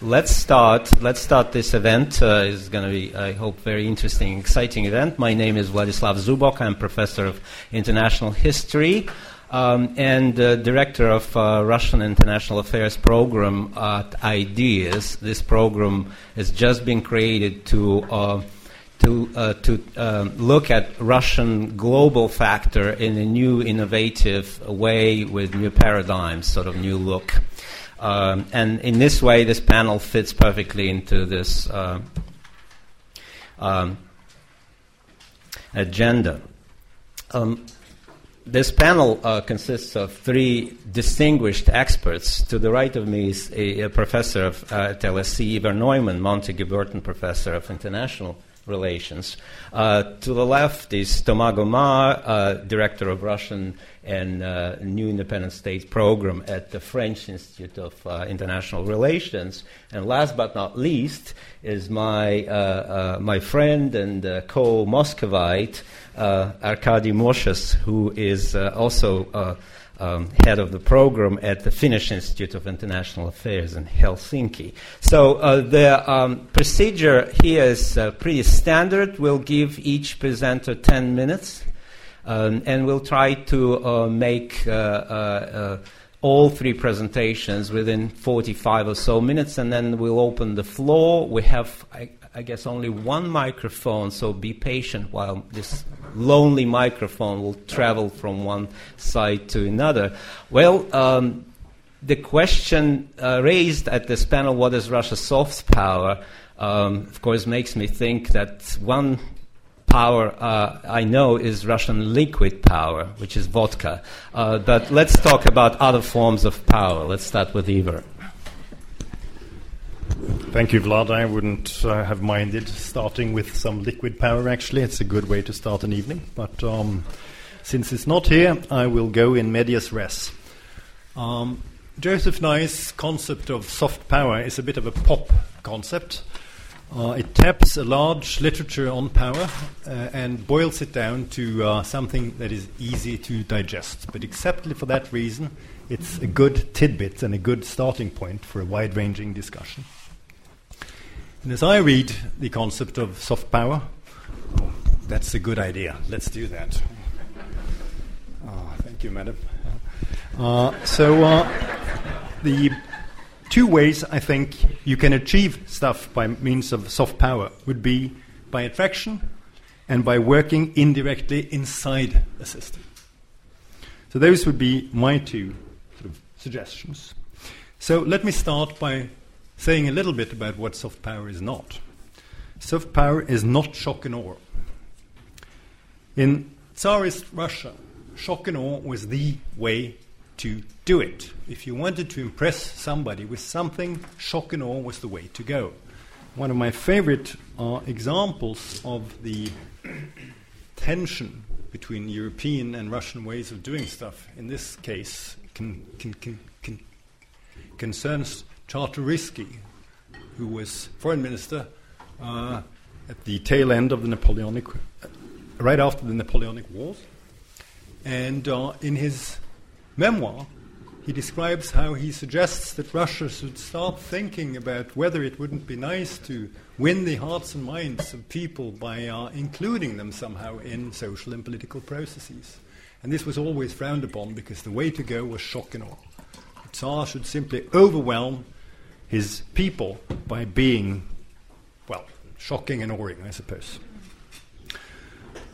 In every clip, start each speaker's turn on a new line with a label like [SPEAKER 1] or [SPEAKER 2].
[SPEAKER 1] let's start. Let's start this event. Uh, it's going to be, I hope, very interesting, exciting event. My name is Vladislav Zubok. I'm professor of international history um, and uh, director of uh, Russian International Affairs program at IDEAS. This program has just been created to uh, to uh, to um, look at Russian global factor in a new, innovative way with new paradigms, sort of new look. Um, and in this way, this panel fits perfectly into this uh, um, agenda. Um, this panel uh, consists of three distinguished experts. To the right of me is a, a professor of, uh, at LSE, Iver Neumann, Montague Burton Professor of International Relations. Uh, to the left is Thomas Gomart, uh, Director of Russian and uh, New Independent States Program at the French Institute of uh, International Relations. And last but not least is my, my friend and co-Muscovite, uh, Arkady Moshes, who is uh, also uh, um, head of the program at the Finnish Institute of International Affairs in Helsinki. So uh, the um, procedure here is uh, pretty standard. We'll give each presenter 10 minutes, um, and we'll try to uh, make all three presentations within 45 or so minutes, and then we'll open the floor. We have, I, I guess, only one microphone, so be patient while this lonely microphone will travel from one side to another. Well, um, the question uh, raised at this panel, what is Russia's soft power, um, of course, makes me think that one power uh, I know is Russian liquid power, which is vodka. Uh, but let's talk about other forms of power. Let's start with Iver.
[SPEAKER 2] Thank you, Vlad. I wouldn't uh, have minded starting with some liquid power, actually. It's a good way to start an evening. But um, since it's not here, I will go in medias res. Um, Joseph Nye's concept of soft power is a bit of a pop concept. Uh, it taps a large literature on power uh, and boils it down to uh, something that is easy to digest. But exactly for that reason, it's a good tidbit and a good starting point for a wide ranging discussion. And as I read the concept of soft power, that's a good idea. Let's do that. Oh, thank you, madam. Uh, so, uh, the two ways I think you can achieve stuff by means of soft power would be by attraction and by working indirectly inside a system. So, those would be my two sort of suggestions. So, let me start by saying a little bit about what soft power is not. Soft power is not shock and awe. In Tsarist Russia, shock and awe was the way to do it. If you wanted to impress somebody with something, shock and awe was the way to go. One of my favorite uh, examples of the tension between European and Russian ways of doing stuff, in this case, can, can, can, concerns Czartoryski, who was foreign minister uh, at the tail end of the Napoleonic, uh, right after the Napoleonic Wars. And uh, in his memoir, he describes how he suggests that Russia should start thinking about whether it wouldn't be nice to win the hearts and minds of people by uh, including them somehow in social and political processes. And this was always frowned upon because the way to go was shock and awe. The Tsar should simply overwhelm his people by being, well, shocking and awing, I suppose.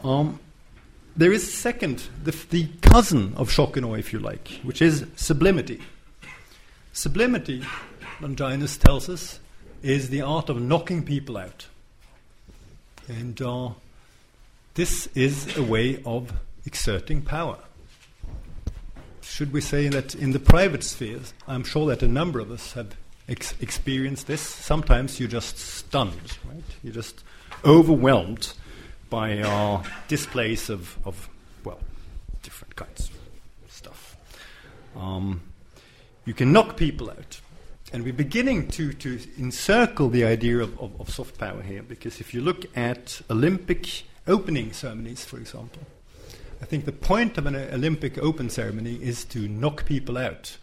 [SPEAKER 2] Um, there is second, the, the cousin of shock and awe, if you like, which is sublimity. Sublimity, Longinus tells us, is the art of knocking people out. And uh, this is a way of exerting power. Should we say that in the private spheres, I'm sure that a number of us have ex- experience this. Sometimes you're just stunned, right? You're just overwhelmed by uh, displays of, of, well, different kinds of stuff. Um, you can knock people out. And we're beginning to, to encircle the idea of, of, of soft power here, because if you look at Olympic opening ceremonies, for example, I think the point of an Olympic open ceremony is to knock people out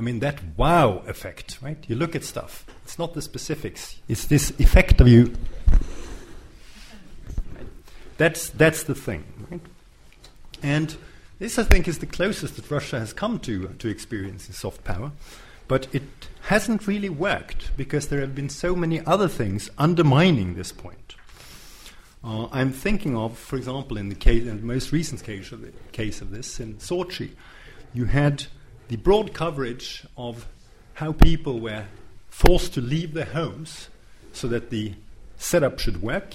[SPEAKER 2] I mean, that wow effect, right? You look at stuff. It's not the specifics. It's this effect of you. That's, that's the thing. Right? And this, I think, is the closest that Russia has come to, to experiencing soft power. But it hasn't really worked because there have been so many other things undermining this point. Uh, I'm thinking of, for example, in the, case, in the most recent case of, the, case of this, in Sochi, you had the broad coverage of how people were forced to leave their homes so that the setup should work,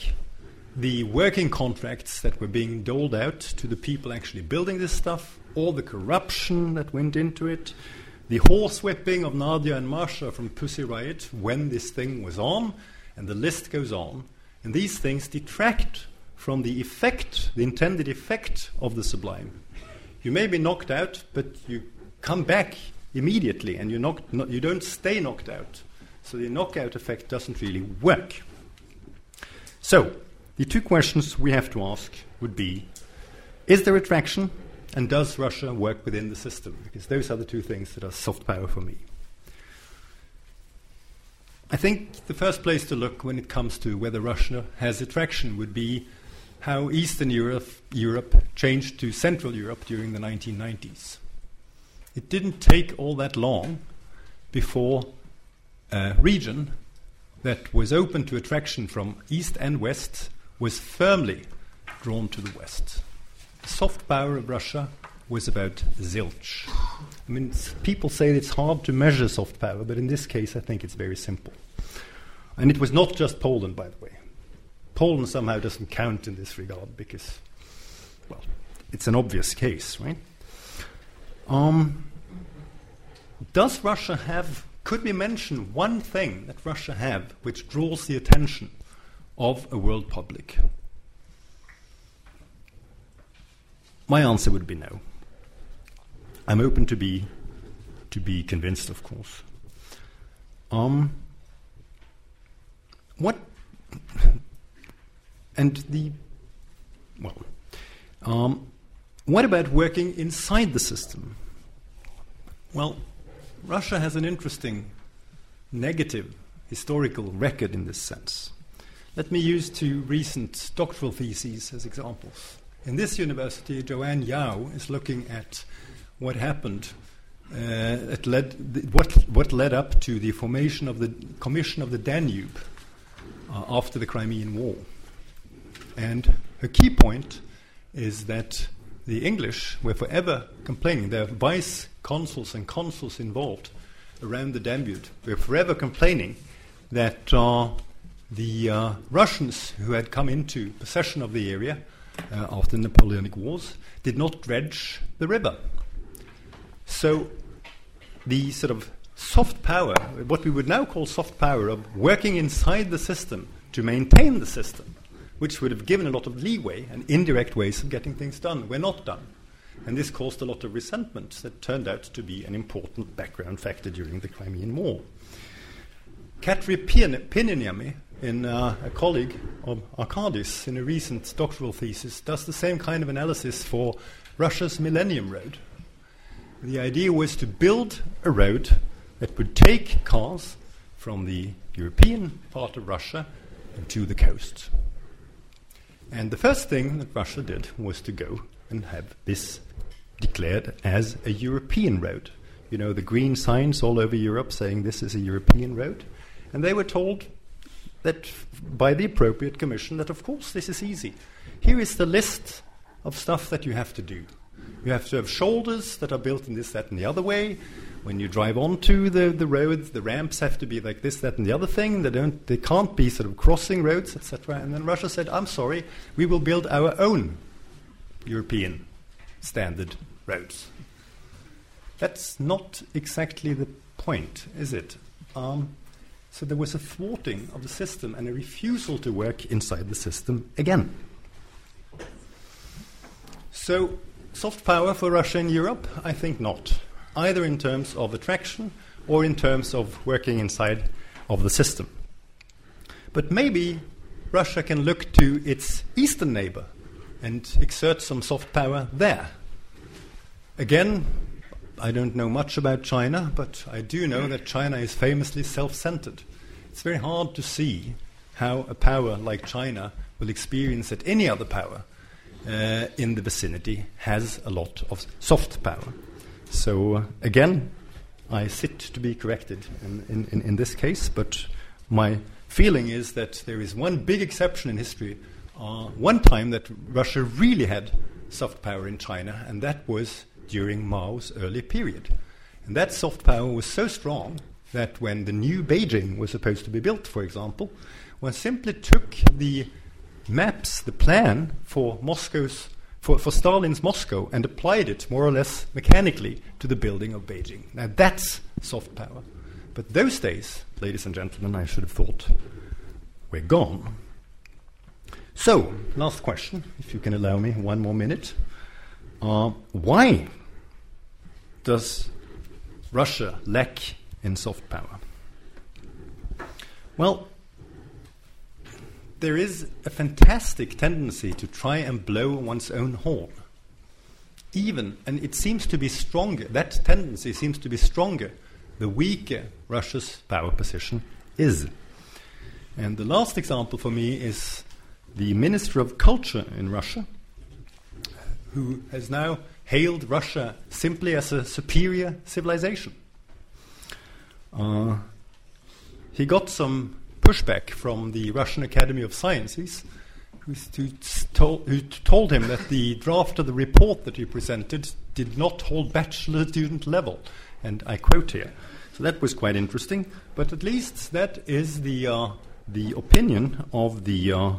[SPEAKER 2] the working contracts that were being doled out to the people actually building this stuff, all the corruption that went into it, the horsewhipping of Nadia and Masha from Pussy Riot when this thing was on, and the list goes on. And these things detract from the effect, the intended effect of the sublime. You may be knocked out, but you come back immediately and you, no, you don't stay knocked out. So the knockout effect doesn't really work. So, the two questions we have to ask would be Is there attraction? And does Russia work within the system? Because those are the two things that are soft power for me. I think the first place to look when it comes to whether Russia has attraction would be how Eastern Europe, Europe changed to Central Europe during the 1990s. It didn't take all that long before a region that was open to attraction from East and West was firmly drawn to the West. The soft power of Russia was about zilch. I mean, people say it's hard to measure soft power, but in this case, I think it's very simple. And it was not just Poland, by the way. Poland somehow doesn't count in this regard because, well, it's an obvious case, right? Um, does Russia have, could we mention one thing that Russia have which draws the attention of a world public? My answer would be no. I'm open to be to be convinced, of course. Um, what and the well, um, what about working inside the system? Well, Russia has an interesting negative historical record in this sense. Let me use two recent doctoral theses as examples. In this university, Joanne Yao is looking at what happened, uh, led what, what led up to the formation of the Commission of the Danube uh, after the Crimean War. And her key point is that the English were forever complaining. There vice consuls and consuls involved around the Danube were forever complaining that uh, the uh, Russians who had come into possession of the area uh, after the Napoleonic Wars did not dredge the river. So the sort of soft power, what we would now call soft power, of working inside the system to maintain the system, which would have given a lot of leeway and indirect ways of getting things done, were not done. And this caused a lot of resentment that turned out to be an important background factor during the Crimean War. Katri Pynnöniemi, in uh, a colleague of Arkady's in a recent doctoral thesis, does the same kind of analysis for Russia's Millennium Road. The idea was to build a road that would take cars from the European part of Russia to the coast. And the first thing that Russia did was to go and have this declared as a European road. You know, the green signs all over Europe saying this is a European road. And they were told that by the appropriate commission that, of course, this is easy. Here is the list of stuff that you have to do. You have to have shoulders that are built in this, that, and the other way. When you drive onto the, the roads, the ramps have to be like this, that, and the other thing. They, don't, they can't be sort of crossing roads, etc. And then Russia said, I'm sorry, we will build our own European standard roads. That's not exactly the point, is it? Um, so there was a thwarting of the system and a refusal to work inside the system again. So, soft power for Russia in Europe? I think not, either in terms of attraction or in terms of working inside of the system. But maybe Russia can look to its eastern neighbor and exert some soft power there. Again, I don't know much about China, but I do know that China is famously self centered. It's very hard to see how a power like China will experience that any other power uh, in the vicinity has a lot of soft power. So, uh, again, I sit to be corrected in, in, in, this case, but my feeling is that there is one big exception in history. Uh, one time that Russia really had soft power in China, and that was during Mao's early period. And that soft power was so strong that when the new Beijing was supposed to be built, for example, one simply took the maps, the plan for Moscow's for, for Stalin's Moscow and applied it more or less mechanically to the building of Beijing. Now that's soft power. But those days, ladies and gentlemen, I should have thought, we're gone. So, last question, if you can allow me one more minute. Uh, why does Russia lack in soft power? Well, there is a fantastic tendency to try and blow one's own horn. Even, and it seems to be stronger, that tendency seems to be stronger the weaker Russia's power position is. And the last example for me is the Minister of Culture in Russia, who has now hailed Russia simply as a superior civilization. Uh, he got some pushback from the Russian Academy of Sciences, who, told, him that the draft of the report that he presented did not hold bachelor student level. And I quote here. So that was quite interesting, but at least that is the, uh, the opinion of the, uh,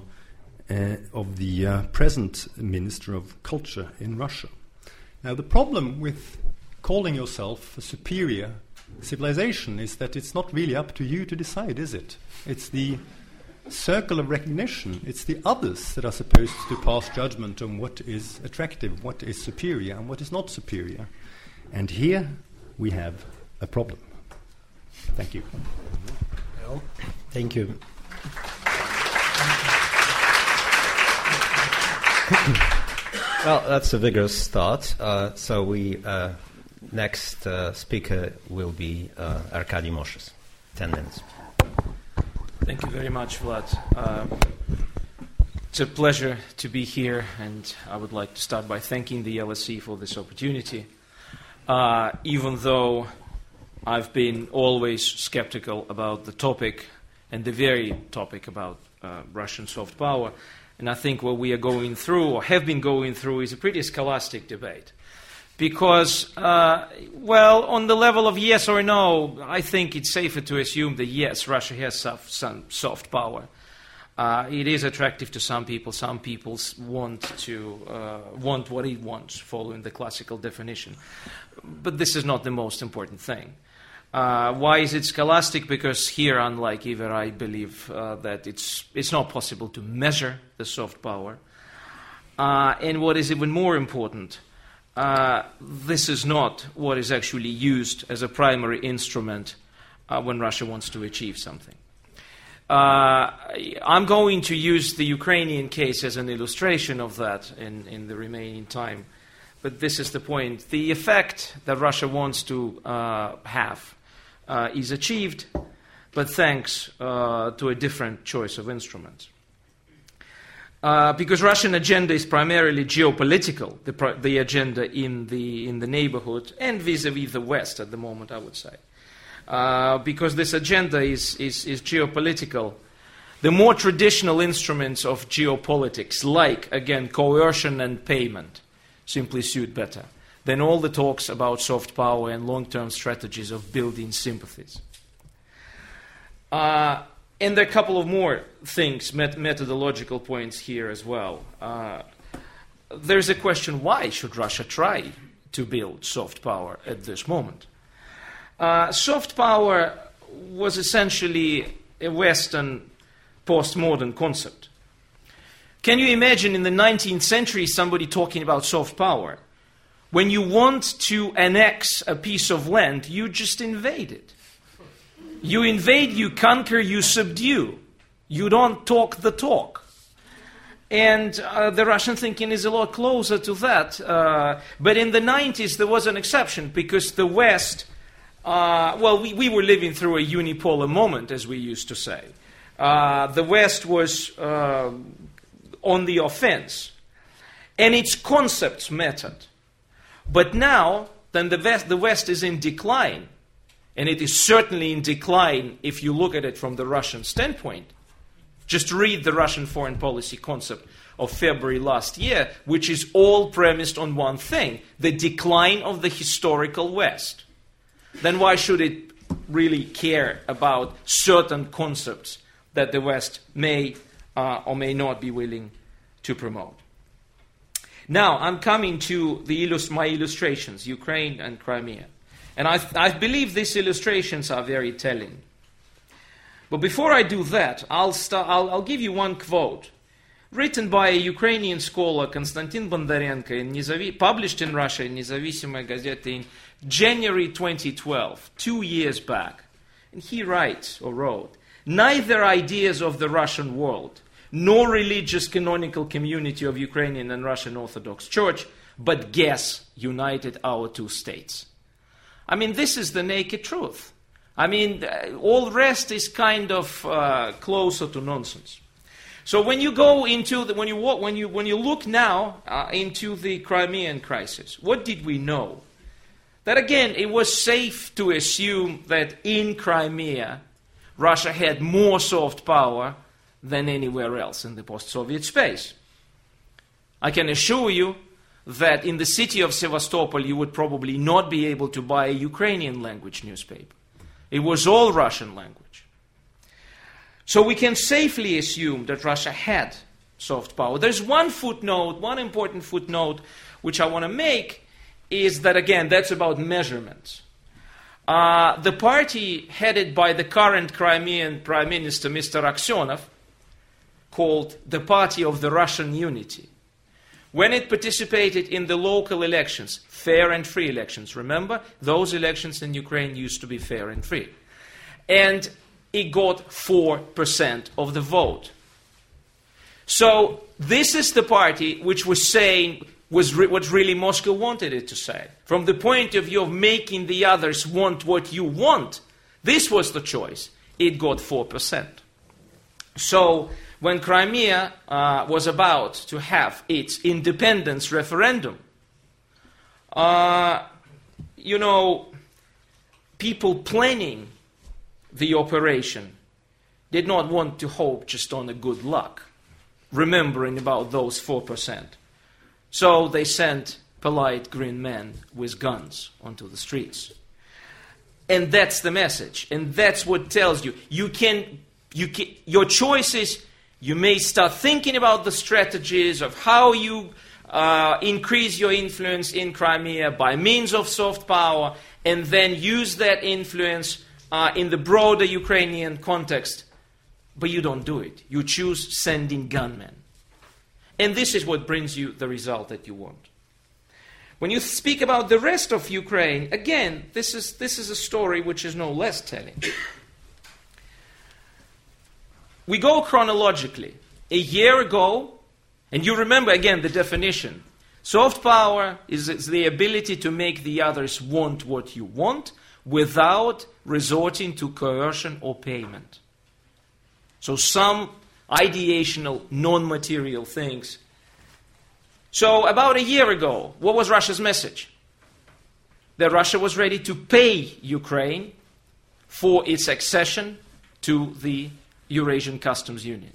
[SPEAKER 2] uh, of the uh, present Minister of Culture in Russia. Now, the problem with calling yourself a superior civilization is that it's not really up to you to decide, is it? It's the circle of recognition. It's the others that are supposed to pass judgment on what is attractive, what is superior, and what is not superior. And here we have a problem. Thank you.
[SPEAKER 1] Well, thank you. well, that's a vigorous start. Uh, so we uh, next uh, speaker will be uh, Arkady Moshes. Ten minutes.
[SPEAKER 3] Thank you very much, Vlad. Uh, it's a pleasure to be here, and I would like to start by thanking the LSE for this opportunity. Uh, even though I've been always skeptical about the topic and the very topic about uh, Russian soft power, and I think what we are going through or have been going through is a pretty scholastic debate because, uh, well, on the level of yes or no, I think it's safer to assume that yes, Russia has soft, some soft power. Uh, it is attractive to some people. Some people want to uh, want what it wants, following the classical definition. But this is not the most important thing. Uh, why is it scholastic? Because here, unlike Iver, I believe uh, that it's it's not possible to measure the soft power. Uh, and what is even more important, uh, this is not what is actually used as a primary instrument uh, when Russia wants to achieve something. Uh, I'm going to use the Ukrainian case as an illustration of that in, in the remaining time. But this is the point. The effect that Russia wants to uh, have uh, is achieved, but thanks to a different choice of instruments. Uh, because Russian agenda is primarily geopolitical, the, the agenda in the, in the neighborhood and vis-a-vis the West at the moment, I would say. Uh, because this agenda is, is, is geopolitical, the more traditional instruments of geopolitics, like, again, coercion and payment, simply suit better than all the talks about soft power and long term strategies of building sympathies. Uh, and there are a couple of more things, met- methodological points here as well. Uh, there's a question why should Russia try to build soft power at this moment? Uh, soft power was essentially a Western postmodern concept. Can you imagine in the 19th century somebody talking about soft power? When you want to annex a piece of land, you just invade it. You invade, you conquer, you subdue. You don't talk the talk. And uh, the Russian thinking is a lot closer to that. Uh, but in the 90s, there was an exception because the West, uh, well, we, we were living through a unipolar moment, as we used to say. Uh, the West was uh, on the offense, and its concepts mattered. But now, then the West, the West is in decline, and it is certainly in decline if you look at it from the Russian standpoint. Just read the Russian foreign policy concept of February last year, which is all premised on one thing the decline of the historical West. Then why should it really care about certain concepts that the West may uh, or may not be willing to promote? Now, I'm coming to the illust- my illustrations Ukraine and Crimea. And I, I believe these illustrations are very telling. But before I do that, I'll, I'll, I'll give you one quote written by a Ukrainian scholar Konstantin Bondarenko, in Nizavi, published in Russia in Nezavisimaya Gazeta in January 2012, two years back. And he writes or wrote Neither ideas of the Russian world, nor religious canonical community of Ukrainian and Russian Orthodox Church, but guess united our two states. I mean, this is the naked truth. I mean, all rest is kind of uh, closer to nonsense. So when you go into the, when you when you when you look now uh, into the Crimean crisis, what did we know? That again, it was safe to assume that in Crimea, Russia had more soft power than anywhere else in the post-Soviet space. I can assure you that in the city of Sevastopol, you would probably not be able to buy a Ukrainian language newspaper. It was all Russian language. So we can safely assume that Russia had soft power. There's one footnote, one important footnote, which I want to make is that, again, that's about measurements. Uh, the party headed by the current Crimean Prime Minister, Mr. Aksionov, called the Party of the Russian Unity, when it participated in the local elections, fair and free elections, remember? Those elections in Ukraine used to be fair and free. And it got 4% of the vote. So, this is the party which was saying was re- what really Moscow wanted it to say. From the point of view of making the others want what you want, this was the choice. It got 4%. So, when Crimea uh, was about to have its independence referendum, uh, you know, people planning the operation did not want to hope just on a good luck, remembering about those 4%. So they sent polite green men with guns onto the streets. And that's the message. And that's what tells you you can, you can your choices you may start thinking about the strategies of how you uh, increase your influence in Crimea by means of soft power, and then use that influence uh, in the broader Ukrainian context. But you don't do it. You choose sending gunmen. And this is what brings you the result that you want. When you speak about the rest of Ukraine, again, this is, this is a story which is no less telling. We go chronologically. A year ago, and you remember again the definition soft power is, is the ability to make the others want what you want without resorting to coercion or payment. So, some ideational, non material things. So, about a year ago, what was Russia's message? That Russia was ready to pay Ukraine for its accession to the Eurasian Customs Union.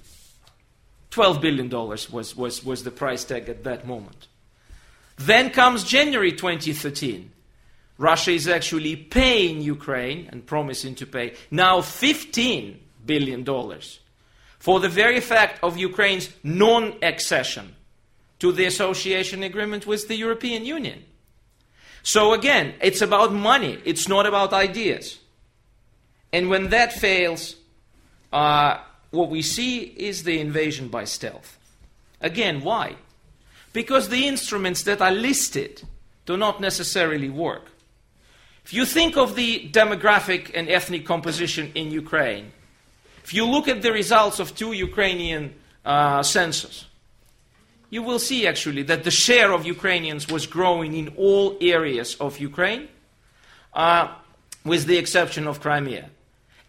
[SPEAKER 3] $12 billion was, was, was the price tag at that moment. Then comes January 2013. Russia is actually paying Ukraine and promising to pay now $15 billion for the very fact of Ukraine's non accession to the association agreement with the European Union. So again, it's about money, it's not about ideas. And when that fails, uh, what we see is the invasion by stealth. Again, why? Because the instruments that are listed do not necessarily work. If you think of the demographic and ethnic composition in Ukraine, if you look at the results of two Ukrainian uh, censuses, you will see actually that the share of Ukrainians was growing in all areas of Ukraine, uh, with the exception of Crimea.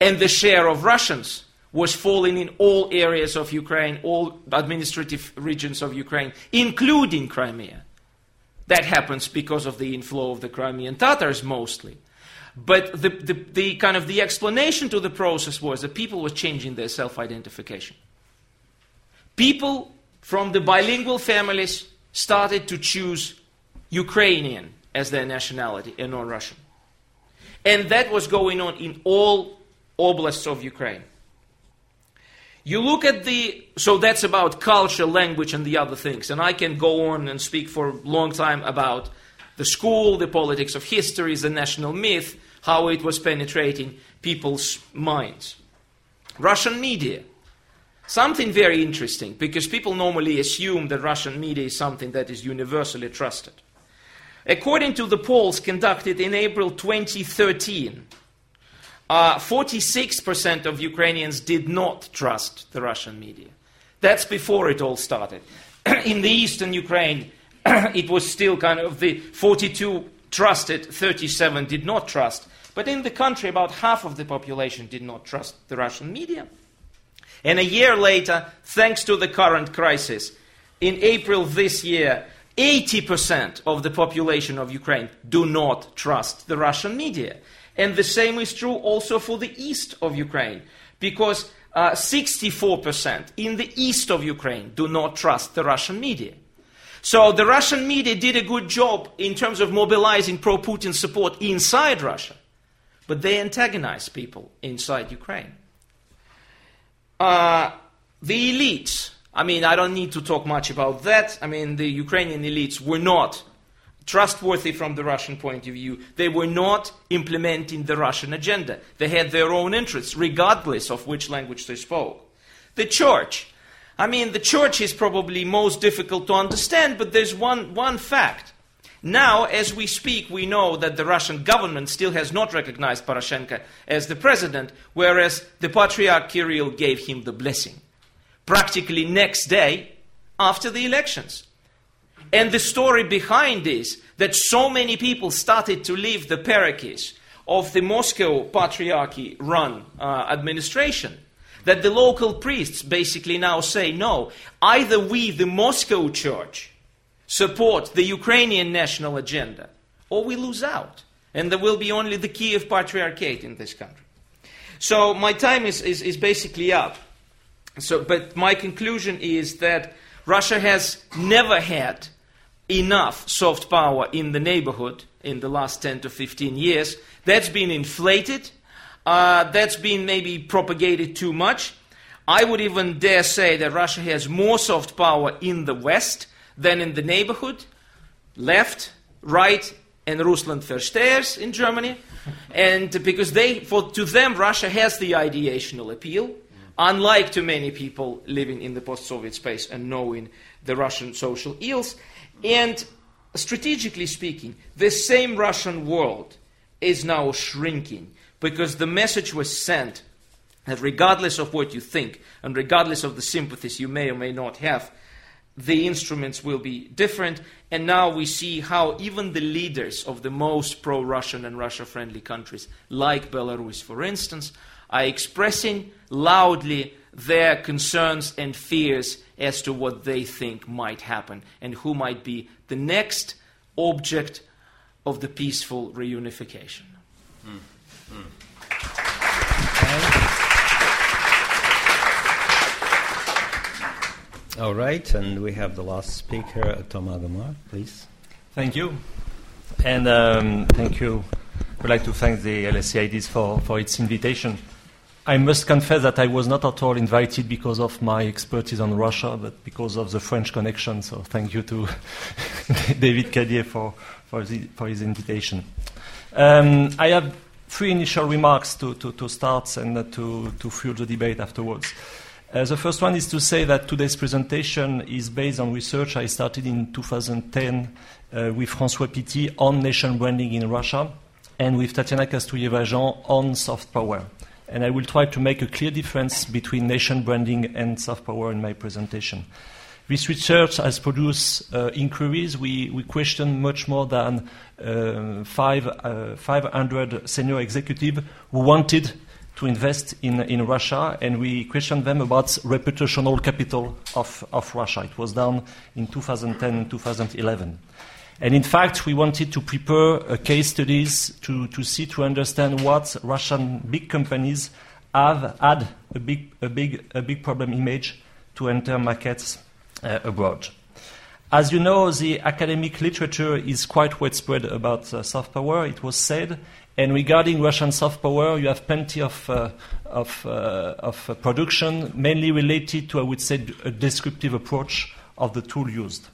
[SPEAKER 3] And the share of Russians was falling in all areas of Ukraine, all administrative regions of Ukraine, including Crimea. That happens because of the inflow of the Crimean Tatars mostly. But the, the, the, kind of the explanation to the process was that people were changing their self-identification. People from the bilingual families started to choose Ukrainian as their nationality and not Russian. And that was going on in all oblasts of Ukraine. You look at the, so that's about culture, language, and the other things. And I can go on and speak for a long time about the school, the politics of history, the national myth, how it was penetrating people's minds. Russian media. Something very interesting, because people normally assume that Russian media is something that is universally trusted. According to the polls conducted in April 2013, uh, 46% of Ukrainians did not trust the Russian media. That's before it all started. in the eastern Ukraine, it was still kind of the 42 trusted, 37 did not trust. But in the country, about half of the population did not trust the Russian media. And a year later, thanks to the current crisis, in April this year, 80% of the population of Ukraine do not trust the Russian media. And the same is true also for the east of Ukraine, because uh, 64% in the east of Ukraine do not trust the Russian media. So the Russian media did a good job in terms of mobilizing pro Putin support inside Russia, but they antagonize people inside Ukraine. Uh, the elites, I mean, I don't need to talk much about that. I mean, the Ukrainian elites were not trustworthy from the Russian point of view. They were not implementing the Russian agenda. They had their own interests, regardless of which language they spoke. The church. I mean, the church is probably most difficult to understand, but there's one, one fact. Now, as we speak, we know that the Russian government still has not recognized Poroshenko as the president, whereas the Patriarch Kirill gave him the blessing. Practically next day after the elections. And the story behind this, that so many people started to leave the parochies of the Moscow Patriarchy run uh, administration, that the local priests basically now say, no, either we, the Moscow church, support the Ukrainian national agenda, or we lose out. And there will be only the Kiev Patriarchate in this country. So my time is, is, is basically up. So, but my conclusion is that Russia has never had enough soft power in the neighborhood in the last 10 to 15 years. That's been inflated. Uh, that's been maybe propagated too much. I would even dare say that Russia has more soft power in the West than in the neighborhood, left, right, and Russland Verstehers in Germany. and because they, for, to them, Russia has the ideational appeal, unlike to many people living in the post Soviet space and knowing the Russian social ills. And strategically speaking, the same Russian world is now shrinking because the message was sent that regardless of what you think and regardless of the sympathies you may or may not have, the instruments will be different. And now we see how even the leaders of the most pro Russian and Russia friendly countries, like Belarus, for instance, are expressing loudly their concerns and fears as to what they think might happen and who might be the next object of the peaceful reunification. Mm. Mm.
[SPEAKER 1] All right, and we have the last speaker, Thomas Gomart, please.
[SPEAKER 4] Thank you. And um, thank you. I'd like to thank the LSE IDEAS for, for its invitation. I must confess that I was not at all invited because of my expertise on Russia, but because of the French connection. So thank you to David Cadier for, for, for his invitation. Um, I have three initial remarks to, to, to start and uh, to, to fuel the debate afterwards. Uh, the first one is to say that today's presentation is based on research I started in 2010 uh, with François Pitti on nation branding in Russia and with Tatiana Kastouéva-Jean on soft power and I will try to make a clear difference between nation branding and soft power in my presentation. This research has produced uh, inquiries. We, we questioned much more than uh, five, uh, 500 senior executives who wanted to invest in, in Russia, and we questioned them about reputational capital of, of Russia. It was done in 2010 and 2011. And in fact, we wanted to prepare case studies to, to see, to understand what Russian big companies have had a big, a big, a big problem image to enter markets uh, abroad. As you know, the academic literature is quite widespread about uh, soft power. It was said, and regarding Russian soft power, you have plenty of, uh, of, uh, of production, mainly related to, I would say, a descriptive approach of the tool used.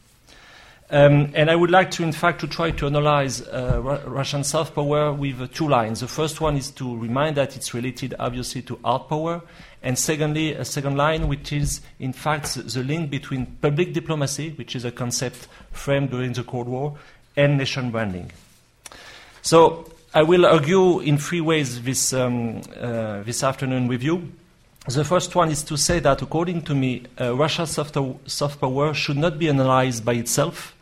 [SPEAKER 4] Um, and I would like to, in fact, to try to analyze uh, Ru- Russian soft power with uh, two lines. The first one is to remind that it's related, obviously, to hard power, and secondly, a second line, which is, in fact, the link between public diplomacy, which is a concept framed during the Cold War, and nation branding. So I will argue in three ways this, um, uh, this afternoon with you. The first one is to say that, according to me, uh, Russia's soft, soft power should not be analyzed by itself.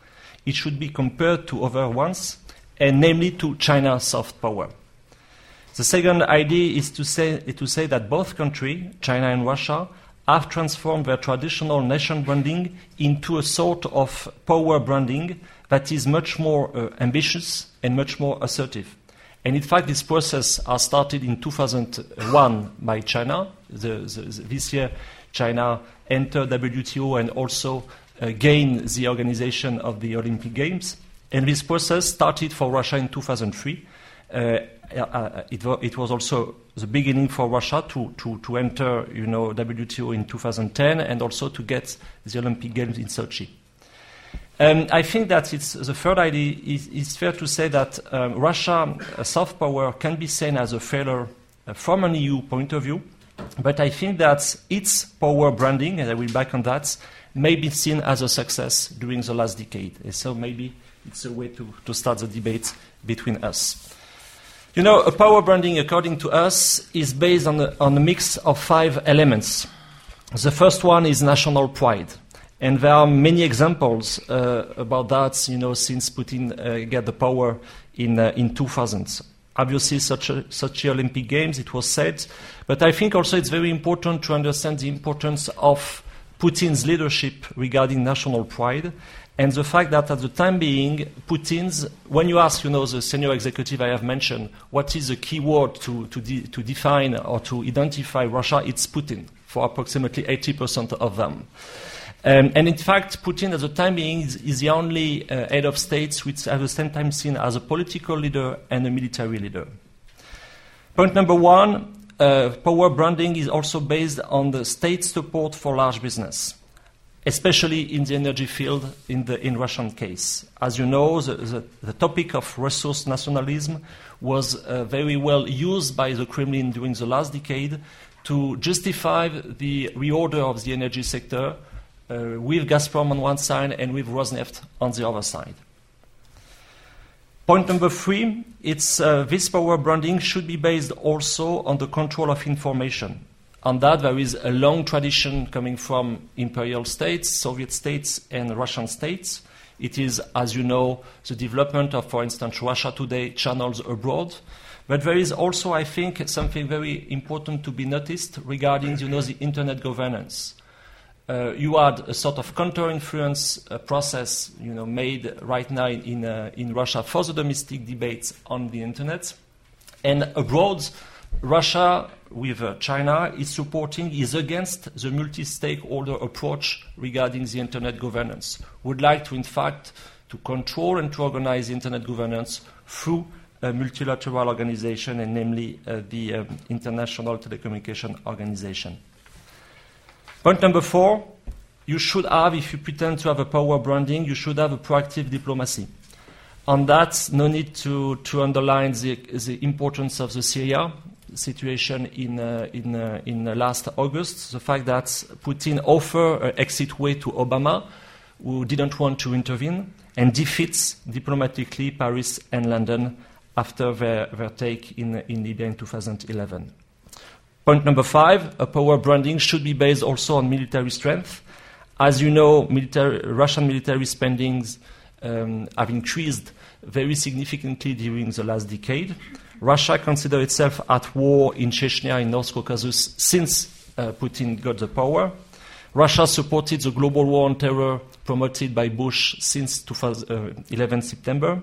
[SPEAKER 4] It should be compared to other ones, and namely to China's soft power. The second idea is to say, to say that both countries, China and Russia, have transformed their traditional nation branding into a sort of power branding that is much more uh, ambitious and much more assertive. And in fact, this process has started in 2001 by China. The, the, the, this year, China entered WTO and also uh, gained the organization of the Olympic Games. And this process started for Russia in 2003. Uh, uh, it, it, was also the beginning for Russia to, to, to enter you know, WTO in 2010 and also to get the Olympic Games in Sochi. Um, I think that it's, the third idea is it's fair to say that um, Russia uh, soft power can be seen as a failure uh, from an EU point of view, but I think that its power branding, and I will back on that, may be seen as a success during the last decade. So maybe it's a way to, to start the debate between us. You know, a power branding, according to us, is based on a, on a mix of five elements. The first one is national pride. And there are many examples uh, about that, you know, since Putin uh, got the power in, uh, in 2000. Obviously, such, a, such Olympic Games, it was said. But I think also it's very important to understand the importance of Putin's leadership regarding national pride and the fact that at the time being, Putin's, when you ask, you know, the senior executive I have mentioned, what is the key word to, to, de- to define or to identify Russia, it's Putin for approximately 80% of them. Um, and in fact, Putin at the time being is, is the only uh, head of states which at the same time seen as a political leader and a military leader. Point number one, uh, power branding is also based on the state support for large business especially in the energy field in the in Russian case. As you know, the, the, the topic of resource nationalism was uh, very well used by the Kremlin during the last decade to justify the reorder of the energy sector uh, with Gazprom on one side and with Rosneft on the other side. Point number three, it's, uh, this power branding should be based also on the control of information. On that, there is a long tradition coming from imperial states, Soviet states, and Russian states. It is, as you know, the development of, for instance, Russia Today channels abroad. But there is also, I think, something very important to be noticed regarding, you know, the internet governance. Uh, you had a sort of counter-influence uh, process, you know, made right now in, uh, in Russia for the domestic debates on the internet. And abroad, Russia with uh, China is supporting, is against the multi stakeholder approach regarding the internet governance. Would like to, in fact, to control and to organize internet governance through a multilateral organization, and namely uh, the um, International Telecommunication Organization. Point number four you should have, if you pretend to have a power branding, you should have a proactive diplomacy. On that, no need to, to underline the, the importance of the Syria situation in, uh, in, uh, in last August, the fact that Putin offered an exit way to Obama, who didn't want to intervene, and defeats diplomatically Paris and London after their, their take in, in Libya in 2011. Point number five, a power branding should be based also on military strength. As you know, military, Russian military spendings um, have increased very significantly during the last decade. Russia considers itself at war in Chechnya, in North Caucasus, since uh, Putin got the power. Russia supported the global war on terror promoted by Bush since 2011 uh, September.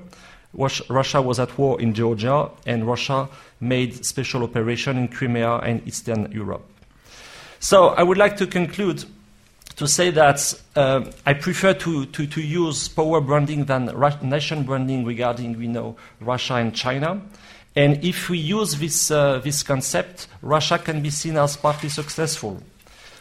[SPEAKER 4] Russia was at war in Georgia, and Russia made special operation in Crimea and Eastern Europe. So I would like to conclude to say that uh, I prefer to, to, to, use power branding than nation branding regarding we know Russia and China. And if we use this, uh, this concept, Russia can be seen as partly successful.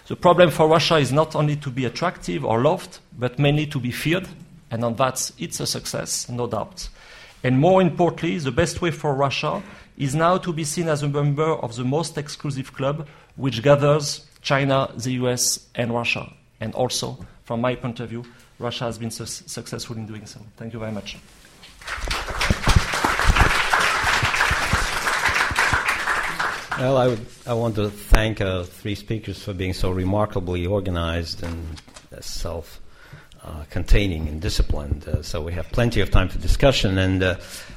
[SPEAKER 4] The problem for Russia is not only to be attractive or loved, but mainly to be feared. And on that, it's a success, no doubt. And more importantly, the best way for Russia is now to be seen as a member of the most exclusive club, which gathers China, the US, and Russia. And also, from my point of view, Russia has been su- successful in doing so. Thank you very much.
[SPEAKER 1] Well, I, would, I want to thank uh, three speakers for being so remarkably organized and uh, self containing and disciplined. Uh, so we have plenty of time for discussion. And uh,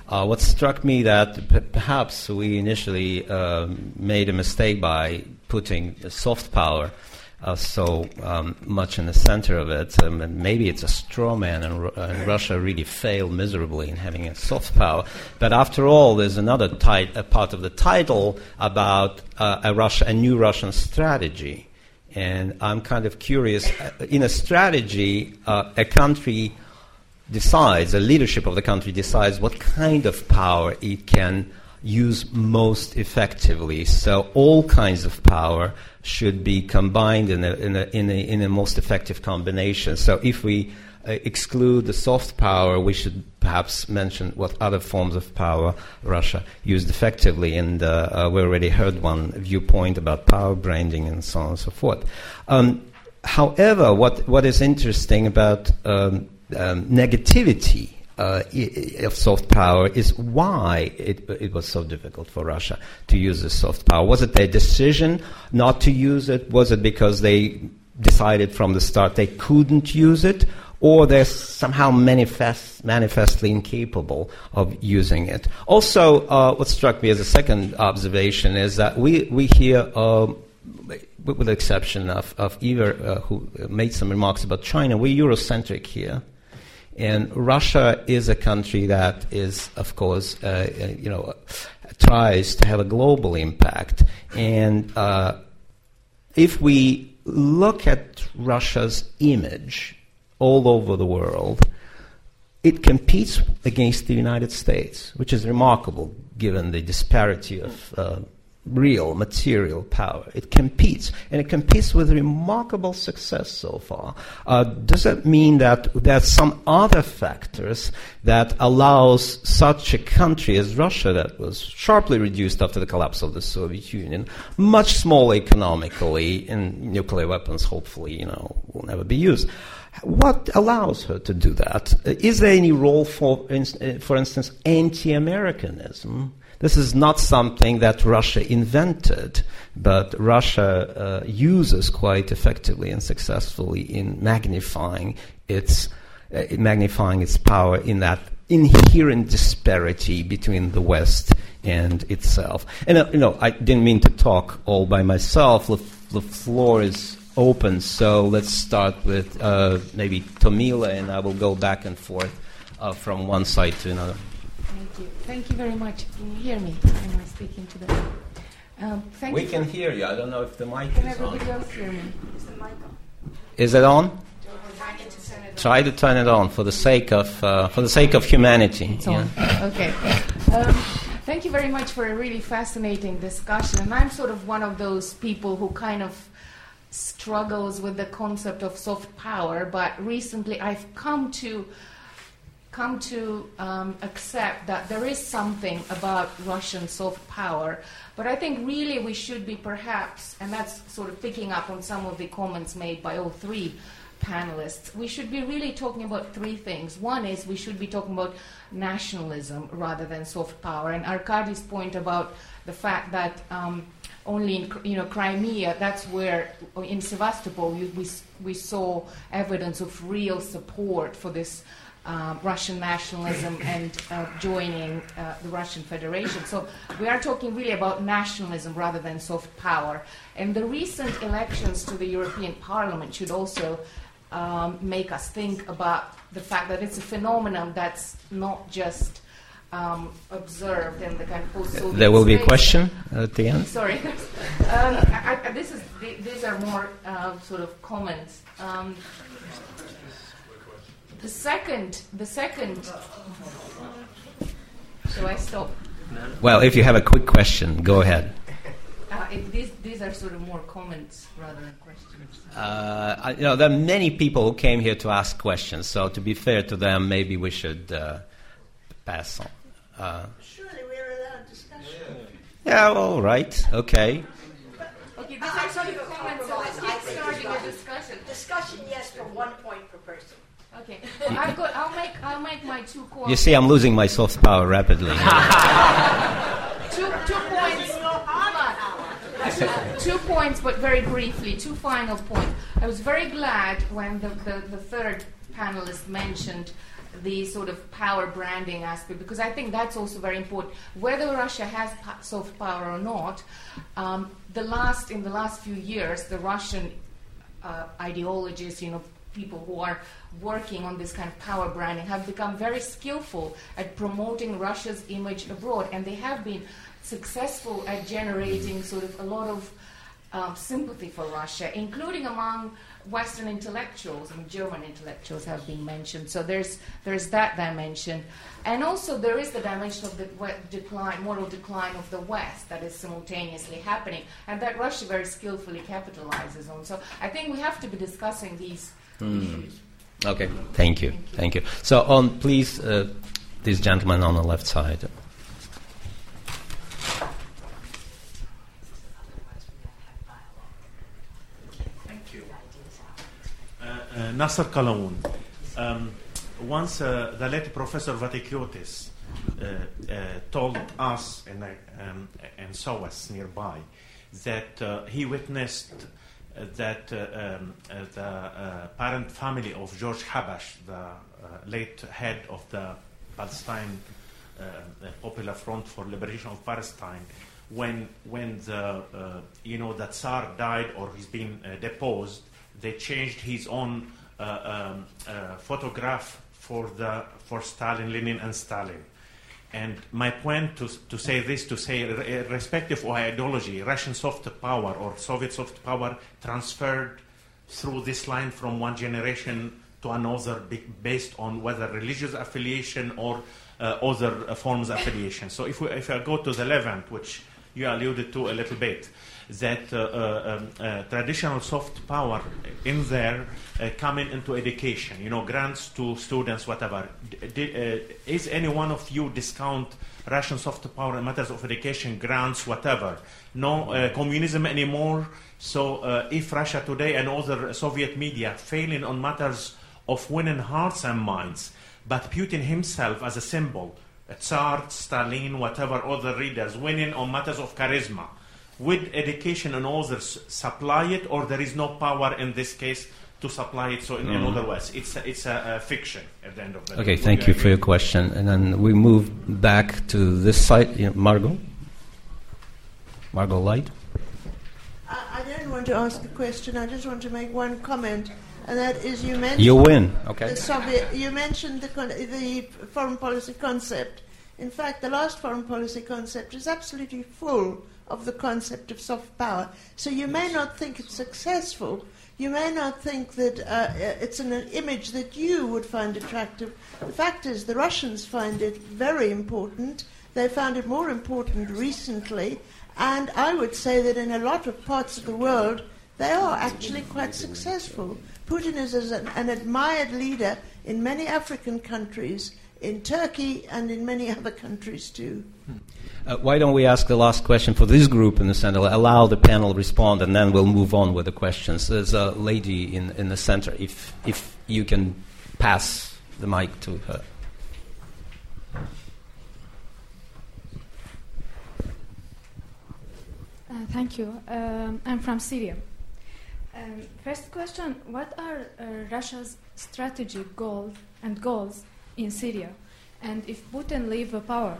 [SPEAKER 1] uh, what struck me that p- perhaps we initially um, made a mistake by putting soft power uh, so um, much in the center of it. Um, and maybe it's a straw man, and, and, Russia really failed miserably in having a soft power. But after all, there's another tit- part of the title about uh, a, Russia, a new Russian strategy. And I'm kind of curious. Uh, in a strategy, uh, a country decides, the leadership of the country decides what kind of power it can use most effectively. So all kinds of power should be combined in a, in a, in a, in a most effective combination. So if we exclude the soft power, we should perhaps mention what other forms of power Russia used effectively. And uh, uh, we already heard one viewpoint about power branding and so on and so forth. Um, however, what, what is interesting about um, um, negativity uh, of soft power is why it, it, was so difficult for Russia to use this soft power. Was it their decision not to use it? Was it because they decided from the start they couldn't use it? Or they're somehow manifest, manifestly incapable of using it. Also, uh, what struck me as a second observation is that we, we hear uh, with the exception of, of Iver, uh, who made some remarks about China, we're Eurocentric here. And Russia is a country that is, of course, uh, uh, you know, tries to have a global impact. And uh, if we look at Russia's image all over the world, it competes against the United States, which is remarkable given the disparity of uh, real material power. It competes, and it competes with remarkable success so far. Uh, does that mean that there's some other factors that allows such a country as Russia, that was sharply reduced after the collapse of the Soviet Union, much smaller economically, and nuclear weapons, hopefully, you know, will never be used. What allows her to do that? Is there any role for, for instance, anti-Americanism? This is not something that Russia invented, but Russia uh, uses quite effectively and successfully in magnifying its uh, magnifying its power in that inherent disparity between the West and itself. And uh, you know, I didn't mean to talk all by myself. The, the floor is open, so let's start with uh, maybe Tomila, and I will go back and forth uh, from one side to another.
[SPEAKER 5] Thank you. Thank you very much. Can you hear me? Am I speaking to the?
[SPEAKER 1] Um, thank we can hear you. I don't know if the mic
[SPEAKER 5] can
[SPEAKER 1] is
[SPEAKER 5] on. Can everybody else hear me? Is the mic on?
[SPEAKER 1] Is it on? Try to turn it on for the sake of uh, for the sake of humanity.
[SPEAKER 5] It's yeah. on. Okay. Um, thank you very much for a really fascinating discussion. And I'm sort of one of those people who kind of struggles with the concept of soft power, but recently I've come to come to um, accept that there is something about Russian soft power. But I think really we should be perhaps, and that's sort of picking up on some of the comments made by all three panelists, we should be really talking about three things. One is we should be talking about nationalism rather than soft power. And Arkady's point about the fact that um, only in you know Crimea. That's where in Sevastopol we, we, we saw evidence of real support for this uh, Russian nationalism and uh, joining uh, the Russian Federation. So we are talking really about nationalism rather than soft power. And the recent elections to the European Parliament should also um, make us think about the fact that it's a phenomenon that's not just um, observed in the kind of post-Soviet
[SPEAKER 1] There will be a question at the end.
[SPEAKER 5] Sorry, um, I, I, this is these are more uh, sort of comments. Um, the second, the second. Shall I stop?
[SPEAKER 1] Well, if you have a quick question, go ahead.
[SPEAKER 5] Uh, these, these are sort of more comments rather than questions.
[SPEAKER 1] Uh, I, you know, there are many people who came here to ask questions, so to be fair to them, maybe we should uh, pass on. Uh,
[SPEAKER 6] Surely we're allowed discussion.
[SPEAKER 1] yeah, all right, okay.
[SPEAKER 5] Okay, these
[SPEAKER 6] I-
[SPEAKER 5] are sort
[SPEAKER 6] I
[SPEAKER 5] of
[SPEAKER 6] think
[SPEAKER 5] comments. So
[SPEAKER 6] you're
[SPEAKER 5] let's
[SPEAKER 6] right. I
[SPEAKER 5] get starting a discussion.
[SPEAKER 6] Discussion, yes, for one point per person.
[SPEAKER 5] Okay, well, I've got. I'll make. I'll make my two core.
[SPEAKER 1] You see, I'm losing my soft power rapidly.
[SPEAKER 5] two, two points. Two, two points, but very briefly. Two final points. I was very glad when the, the, the third panelist mentioned the sort of power branding aspect because I think that's also very important. Whether Russia has soft power or not, um, the last in the last few years, the Russian uh, ideologists, you know, people who are working on this kind of power branding have become very skillful at promoting Russia's image abroad, and they have been successful at generating sort of a lot of um, sympathy for Russia, including among Western intellectuals. and German intellectuals have been mentioned. So there's there's that dimension, and also there is the dimension of the decline, moral decline of the West that is simultaneously happening, and that Russia very skillfully capitalizes on. So I think we have to be discussing these issues.
[SPEAKER 1] Okay, thank you, thank you. So, on, please, uh, this gentleman on the left side.
[SPEAKER 7] Uh, Nasser Kalaoun. Um, once uh, the late Professor Vatikiotis uh, uh, told us and, um, and saw us nearby that uh, he witnessed that um, the parent family of George Habash, the late head of the Palestine Popular Front for Liberation of Palestine, when when the uh, you know the Tsar died or he's been uh, deposed, they changed his own uh, um, uh, photograph for the for Stalin, Lenin, and Stalin. And my point to, to say this, to say, irrespective of ideology, Russian soft power or Soviet soft power transferred through this line from one generation to another based on whether religious affiliation or uh, other forms of affiliation. So if, we, if I go to the Levant, which you alluded to a little bit, that uh, uh, um, uh, traditional soft power in there coming into education, you know, grants to students, whatever. D- is any one of you discount Russian soft power in matters of education, grants, whatever? No communism anymore. So if Russia today and other Soviet media failing on matters of winning hearts and minds, but Putin himself as a symbol, a Tsar, Stalin, whatever other readers, winning on matters of charisma. Would education and others supply it, or there is no power in this case to supply it? So, in, in mm-hmm. other words, it's a, it's a, a fiction at the end of the day.
[SPEAKER 1] Okay,
[SPEAKER 7] Would
[SPEAKER 1] thank you for your question. And then we move back to this side. You know, Margot? Margot Light?
[SPEAKER 6] I, I don't want to ask a question. I just want to make one comment, and that is you mentioned
[SPEAKER 1] You win, okay?
[SPEAKER 6] the Soviet. You mentioned the con- the foreign policy concept. In fact, the last foreign policy concept is absolutely full of the concept of soft power. So you may not think it's successful. You may not think that uh, it's an, an image that you would find attractive. The fact is, the Russians find it very important. They found it more important recently. And I would say that in a lot of parts of the world, they are actually quite successful. Putin is an, an admired leader in many African countries, in Turkey, and in many other countries too.
[SPEAKER 1] Uh, why don't we ask the last question for this group in the center? Allow the panel respond, and then we'll move on with the questions. There's a lady in, in the center. If if you can pass the mic to her.
[SPEAKER 8] Uh, Uh, thank you. Um, I'm from Syria. Um, first question What are uh, Russia's strategic goals and goals in Syria? And if Putin leave power,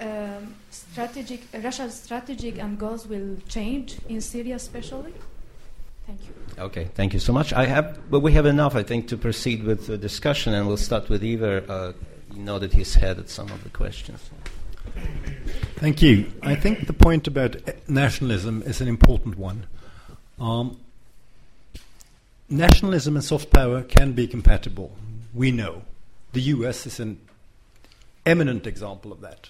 [SPEAKER 8] um, strategic, Russia's strategic and goals will change in Syria, especially? Thank you.
[SPEAKER 1] Okay, thank you so much. I have, but we have enough, I think, to proceed with the discussion, and we'll start with Iver. Uh, you know that he's headed some of the questions.
[SPEAKER 2] Thank you. I think the point about nationalism is an important one. Um, nationalism and soft power can be compatible. We know. The US is an eminent example of that.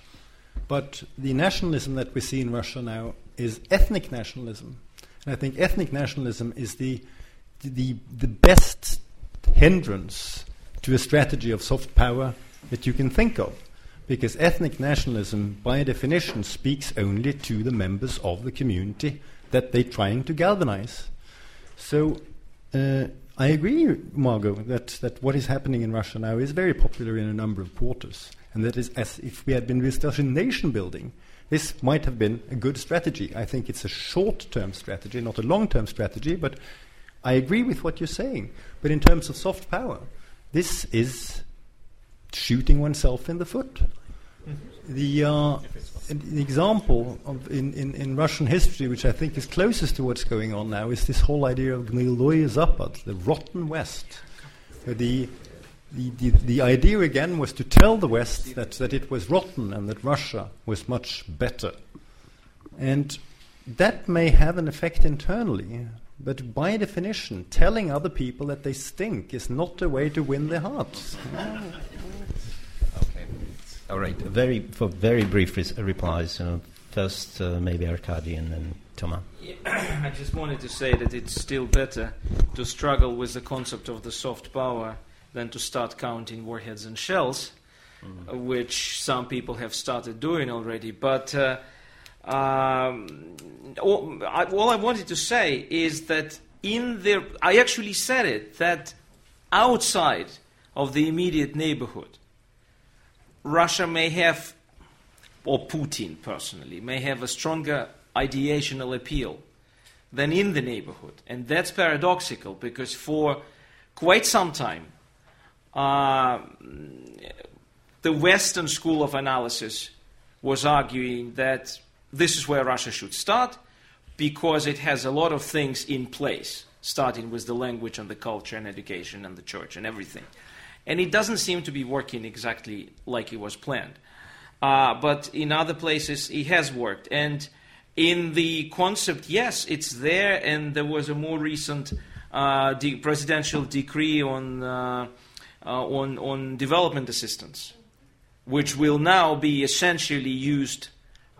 [SPEAKER 2] But the nationalism that we see in Russia now is ethnic nationalism. And I think ethnic nationalism is the, the, the best hindrance to a strategy of soft power that you can think of. Because ethnic nationalism, by definition, speaks only to the members of the community that they're trying to galvanize. So uh, I agree, Margot, that, that what is happening in Russia now is very popular in a number of quarters. And that is as if we had been discussing nation building. This might have been a good strategy. I think it's a short term strategy, not a long term strategy, but I agree with what you're saying. But in terms of soft power, this is shooting oneself in the foot. The, uh, the example in, in, in, Russian history, which I think is closest to what's going on now, is this whole idea of Gniloye Zapad, the rotten West. The, the, the, the idea again was to tell the West that, that it was rotten and that Russia was much better. And that may have an effect internally, but by definition, telling other people that they stink is not a way to win their hearts.
[SPEAKER 1] All right. Very for very brief res- replies. Uh, first, uh, maybe Arkady and then Thomas.
[SPEAKER 3] Yeah, I just wanted to say that it's still better to struggle with the concept of the soft power than to start counting warheads and shells, mm-hmm. uh, which some people have started doing already. But uh, um, all, I, all I wanted to say is that in the I actually said it that outside of the immediate neighborhood Russia may have, or Putin personally, may have a stronger ideational appeal than in the neighborhood. And that's paradoxical because for quite some time, uh, the Western school of analysis was arguing that this is where Russia should start because it has a lot of things in place, starting with the language and the culture and education and the church and everything. And it doesn't seem to be working exactly like it was planned. Uh, but in other places, it has worked. And in the concept, yes, it's there, and there was a more recent uh, de- presidential decree on, uh, uh on, on development assistance, which will now be essentially used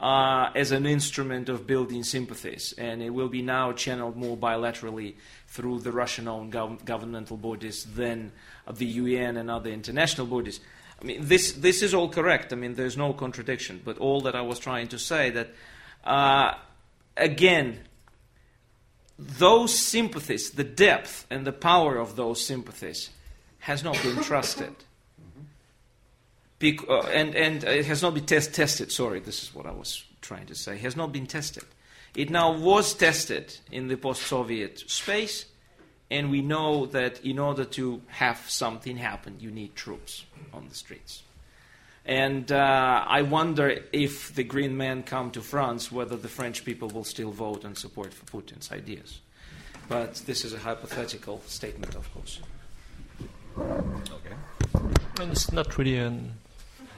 [SPEAKER 3] uh, as an instrument of building sympathies, and it will be now channeled more bilaterally through the Russian owned gov- governmental bodies than the UN and other international bodies. I mean, this, this is all correct. I mean, there's no contradiction. But all that I was trying to say that, uh, again, those sympathies, the depth and the power of those sympathies, has not been trusted. Uh, and, and it has not been test- tested. Sorry, this is what I was trying to say. It has not been tested. It now was tested in the post Soviet space, and we know that in order to have something happen, you need troops on the streets. And uh, I wonder if the green men come to France, whether the French people will still vote and support for Putin's ideas. But this is a hypothetical statement, of course.
[SPEAKER 4] Okay. And it's not really an,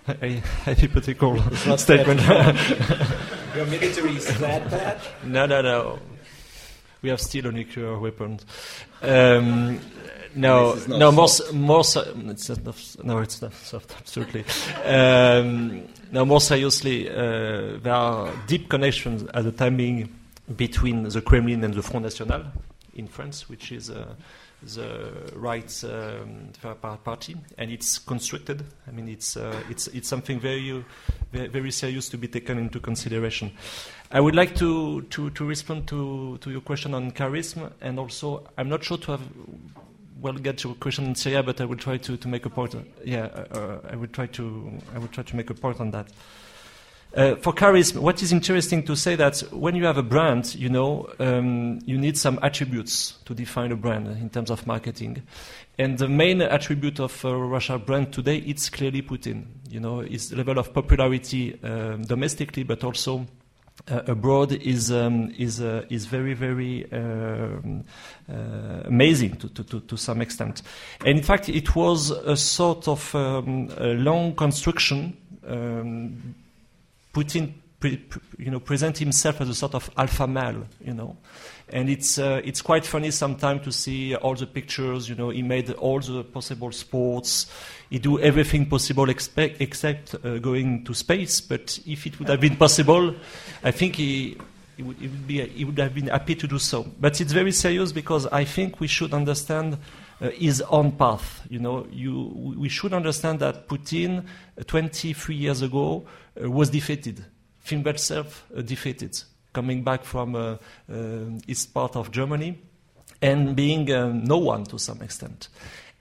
[SPEAKER 4] a hypothetical statement.
[SPEAKER 1] Your military is that bad?
[SPEAKER 4] No, no, no we have still a nuclear weapons. Um, no, no, more, more, it's not, no, it's not soft, absolutely. um, now, more seriously, uh, there are deep connections at the timing between the Kremlin and the Front National in France, which is uh, the right um, party, and it's constructed. I mean, it's uh, it's it's something very very serious to be taken into consideration. I would like to, to, to respond to, to your question on charisma, and also I'm not sure to have well get your question in Syria, but I will try to, to make a point. yeah, uh, uh, I will try to I will try to make a point on that. Uh, for charisma, what is interesting to say that when you have a brand, you know, um, you need some attributes to define a brand in terms of marketing. And the main attribute of uh, Russia brand today, it's clearly Putin. You know, its level of popularity um, domestically, but also uh, abroad is um, is uh, is very very um, uh, amazing to, to, to, some extent. And in fact, it was a sort of um, a long construction. Um, Putin, pre, pre, you know, present himself as a sort of alpha male, you know, and it's uh, it's quite funny sometimes to see all the pictures. You know, he made all the possible sports. He do everything possible expect, except uh, going to space. But if it would have been possible, I think he. He would, he would, be, he would have been happy to do so. But it's very serious because I think we should understand uh, his own path. You know, you, we should understand that Putin, uh, 23 years ago, uh, was defeated. Fimbeltsev uh, defeated coming back from uh, uh, east part of Germany and being uh, no one to some extent.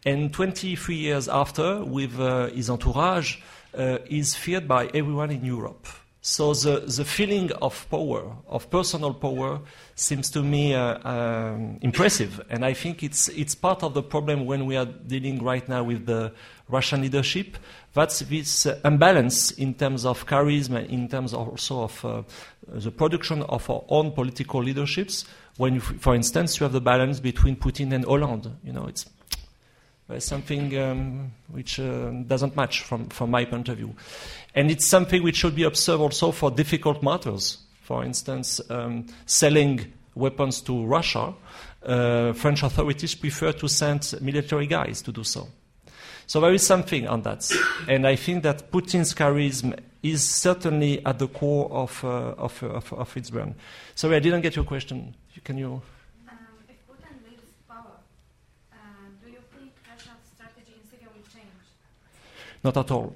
[SPEAKER 4] And 23 years after, with his entourage, is feared by everyone in Europe. So the, the feeling of power, of personal power, seems to me uh, um, impressive. And I think it's, it's part of the problem when we are dealing right now with the Russian leadership. That's this uh, imbalance in terms of charisma, in terms also of uh, the production of our own political leaderships. When, you, for instance, you have the balance between Putin and Hollande, you know, it's something um, which uh, doesn't match from, from my point of view. And it's something which should be observed also for difficult matters. For instance, um, selling weapons to Russia, uh, French authorities prefer to send military guys to do so. So there is something on that. And I think that Putin's charisma is certainly at the core of, uh, of, of, of, its brand. Sorry, I didn't get your question. Can you?
[SPEAKER 8] Um, if Putin leaves power, uh, do you think Russia's strategy in Syria will change?
[SPEAKER 4] Not at all.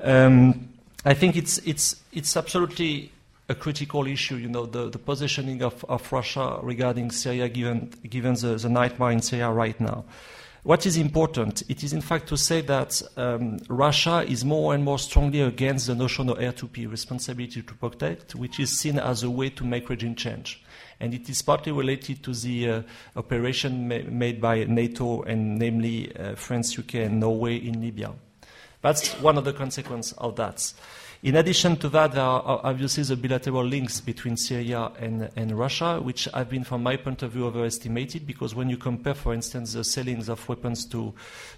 [SPEAKER 4] Um, I think it's, it's, it's absolutely a critical issue, you know, the, the positioning of, of Russia regarding Syria given, given the, the nightmare in Syria right now. What is important? It is in fact to say that um, Russia is more and more strongly against the notion of R2P, responsibility to protect, which is seen as a way to make regime change. And it is partly related to the uh, operation ma- made by NATO and namely uh, France, UK, and Norway in Libya. That's one of the consequences of that. In addition to that, there are obviously the bilateral links between Syria and, and Russia, which have been, from my point of view, overestimated because when you compare, for instance, the sellings of weapons to,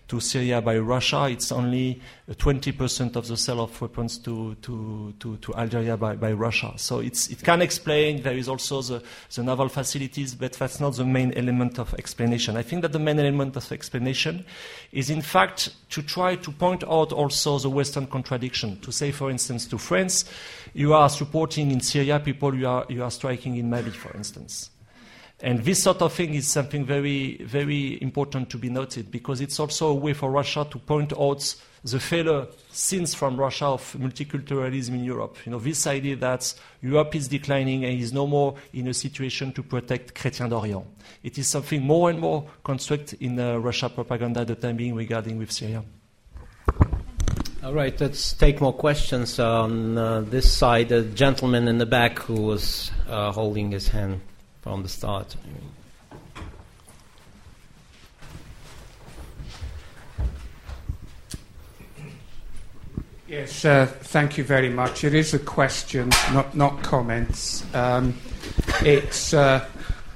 [SPEAKER 4] to Syria by Russia, it's only uh, 20% of the sale of weapons to, to, to, to Algeria by, by Russia. So it can explain. There is also the, the naval facilities, but that's not the main element of explanation. I think that the main element of explanation is, in fact, to try to point out also the Western contradiction. To say, for instance, to France, you are supporting in Syria people you are, you are striking in Mali, for instance. And this sort of thing is something very, very important to be noted because it's also a way for Russia to point out the failure since from Russia of multiculturalism in Europe. You know, this idea that Europe is declining and is no more in a situation to protect Chrétien d'Orient. It is something more and more constructed in uh, Russia propaganda at the time being regarding with Syria.
[SPEAKER 1] All right, let's take more questions on uh, this side. The gentleman in the back who was uh, holding his hand from the start.
[SPEAKER 9] Yes, uh, thank you very much. It is a question, not, not comments. Um, it's uh,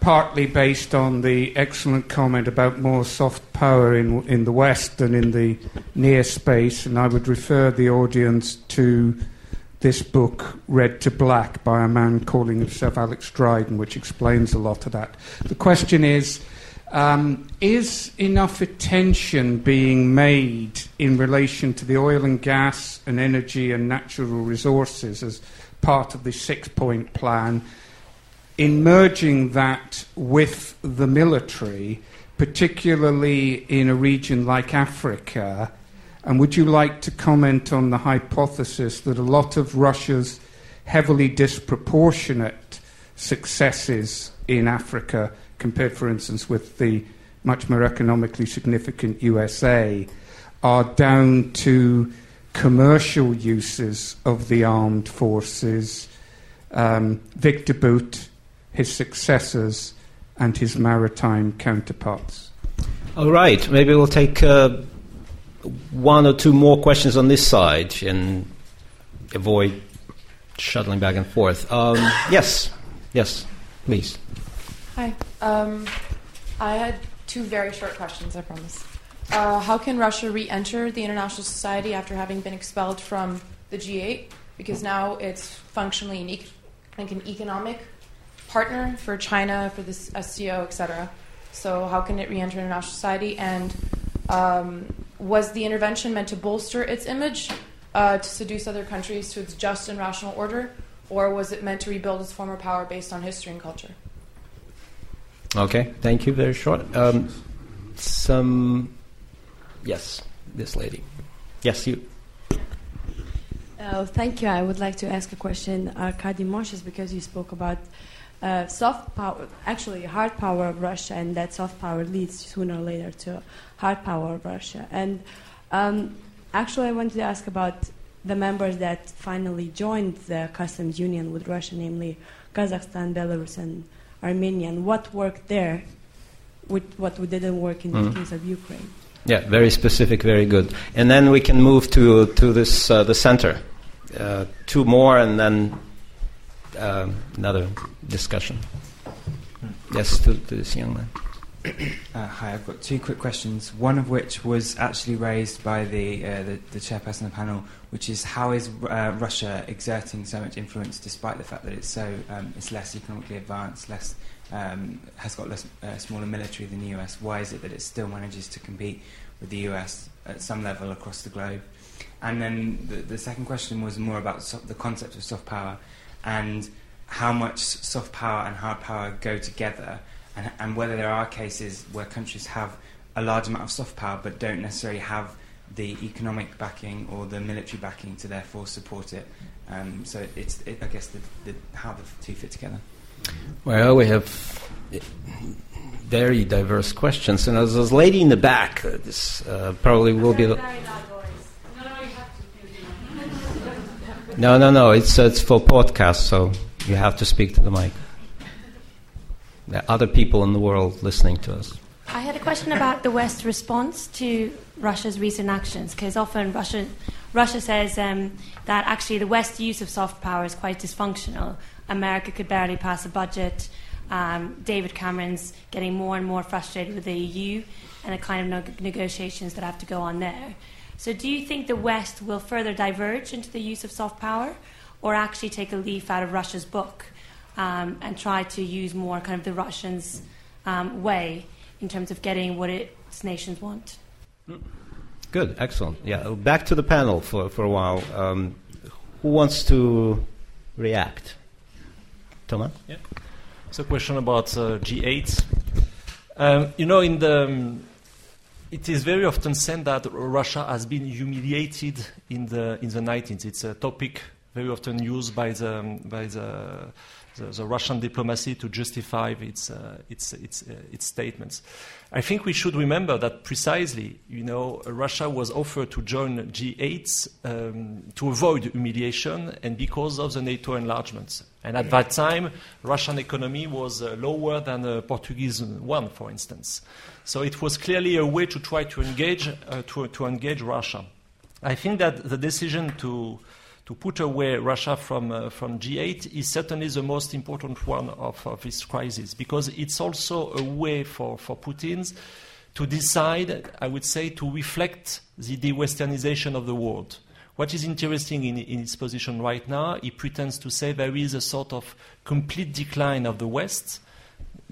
[SPEAKER 9] partly based on the excellent comment about more soft power in, in the West than in the near space, and I would refer the audience to this book, Red to Black, by a man calling himself Alex Dryden, which explains a lot of that. The question is um, Is enough attention being made in relation to the oil and gas and energy and natural resources as part of the six point plan? In merging that with the military, particularly in a region like Africa, and would you like to comment on the hypothesis that a lot of Russia's heavily disproportionate successes in Africa, compared, for instance, with the much more economically significant USA, are down to commercial uses of the armed forces, um, Victor Bout, his successors, and his maritime counterparts.
[SPEAKER 1] All right, maybe we'll take uh, one or two more questions on this side and avoid shuttling back and forth. Um, yes, yes, please.
[SPEAKER 10] Hi. Um, I had two very short questions, I promise. Uh, how can Russia re enter the international society after having been expelled from the G8? Because now it's functionally an, e- like an economic partner for China, for the SCO, etc. So, how can it re enter international society? And um, was the intervention meant to bolster its image, uh, to seduce other countries to its just and rational order? Or was it meant to rebuild its former power based on history and culture?
[SPEAKER 1] Okay, thank you. Very short. Um, some, yes, this lady. Yes, you.
[SPEAKER 11] Uh, thank you. I would like to ask a question, Arkady Moshes, because you spoke about uh, soft power, actually hard power of Russia, and that soft power leads sooner or later to hard power of Russia. And um, actually, I wanted to ask about the members that finally joined the customs union with Russia, namely Kazakhstan, Belarus, and Armenia, and what worked there, with what didn't work in mm. the case of Ukraine.
[SPEAKER 1] Yeah, very specific, very good. And then we can move to to this uh, the center. Uh, two more, and then uh, another discussion. Yes, to, to this young man.
[SPEAKER 12] Uh, hi, I've got two quick questions. One of which was actually raised by the, uh, the, the, chairperson of the panel, which is how is uh, Russia exerting so much influence despite the fact that it's so um, it's less economically advanced, less um, has got less uh, smaller military than the US. Why is it that it still manages to compete with the US at some level across the globe? And then the, the second question was more about so- the concept of soft power and how much soft power and hard power go together and, and whether there are cases where countries have a large amount of soft power but don't necessarily have the economic backing or the military backing to therefore support it. Um, so it's, it, I guess, the, the, how the two fit together.
[SPEAKER 1] Well, we have very diverse questions, and as this lady in the back, uh, this uh, probably will be. The no, no, no. It's uh, it's for podcast, so you have to speak to the mic. There are other people in the world listening to us.
[SPEAKER 13] I had a question about the West's response to Russia's recent actions, because often Russia, Russia says um, that actually the West's use of soft power is quite dysfunctional. America could barely pass a budget. Um, David Cameron's getting more and more frustrated with the EU and the kind of no- negotiations that have to go on there. So, do you think the West will further diverge into the use of soft power, or actually take a leaf out of Russia's book um, and try to use more kind of the Russians' um, way in terms of getting what its nations want.
[SPEAKER 1] Good, excellent. Yeah, back to the panel for, for a while. Um, who wants to react? Thomas?
[SPEAKER 4] Yeah. It's a question about uh, G8. Um, you know, in the um, it is very often said that Russia has been humiliated in the in the 19th. It's a topic very often used by the by the the, the, Russian diplomacy to justify its, uh, its, its, uh, its statements. I think we should remember that precisely, you know, Russia was offered to join G8 um, to avoid humiliation and because of the NATO enlargements. And at that time, Russian economy was uh, lower than the Portuguese one, for instance. So it was clearly a way to try to engage, uh, to, to engage Russia. I think that the decision to to put away Russia from, uh, from G8 is certainly the most important one of, of this crisis because it's also a way for, for Putin to decide, I would say, to reflect the de-Westernization of the world. What is interesting in, in his position right now, he pretends to say there is a sort of complete decline of the West,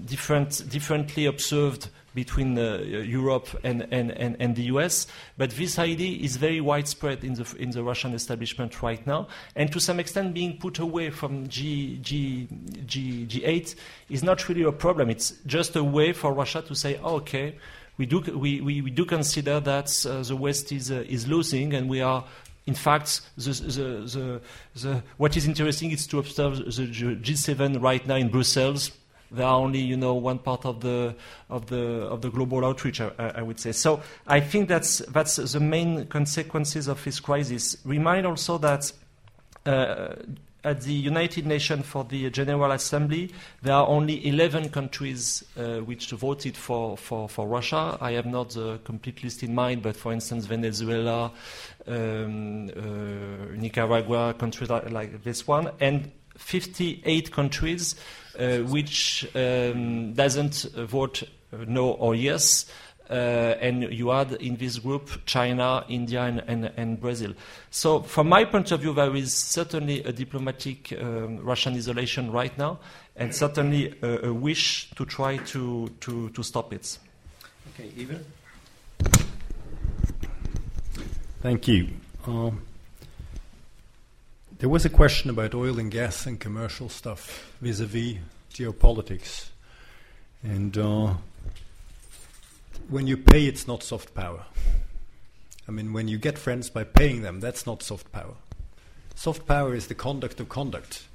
[SPEAKER 4] different, differently observed between uh, Europe and, and, and, and, the US. But this idea is very widespread in the, in the Russian establishment right now, and to some extent being put away from G, G, G, G8 is not really a problem. It's just a way for Russia to say, oh, okay, we do, we, we, we do consider that uh, the West is, uh, is losing, and we are in fact, the, the, the, what is interesting is to observe the G7 right now in Brussels they are only, you know, one part of the of the of the global outreach. I, I would say. So I think that's that's the main consequences of this crisis. Remind also that. Uh, at the United Nations for the General Assembly, there are only 11 countries uh, which voted for, for, for, Russia. I have not the complete list in mind, but for instance, Venezuela, um, uh, Nicaragua, countries like, like, this one, and 58 countries uh, which um, doesn't vote no or yes. Uh, and you add in this group China, India, and, and, and, Brazil. So, from my point of view, there is certainly a diplomatic um, Russian isolation right now, and certainly a, a wish to try to, to, to stop it.
[SPEAKER 3] Okay, Iver.
[SPEAKER 2] Thank you. Um, there was a question about oil and gas and commercial stuff vis a vis geopolitics. And uh, when you pay, it's not soft power. I mean, when you get friends by paying them, that's not soft power. Soft power is the conduct of conduct.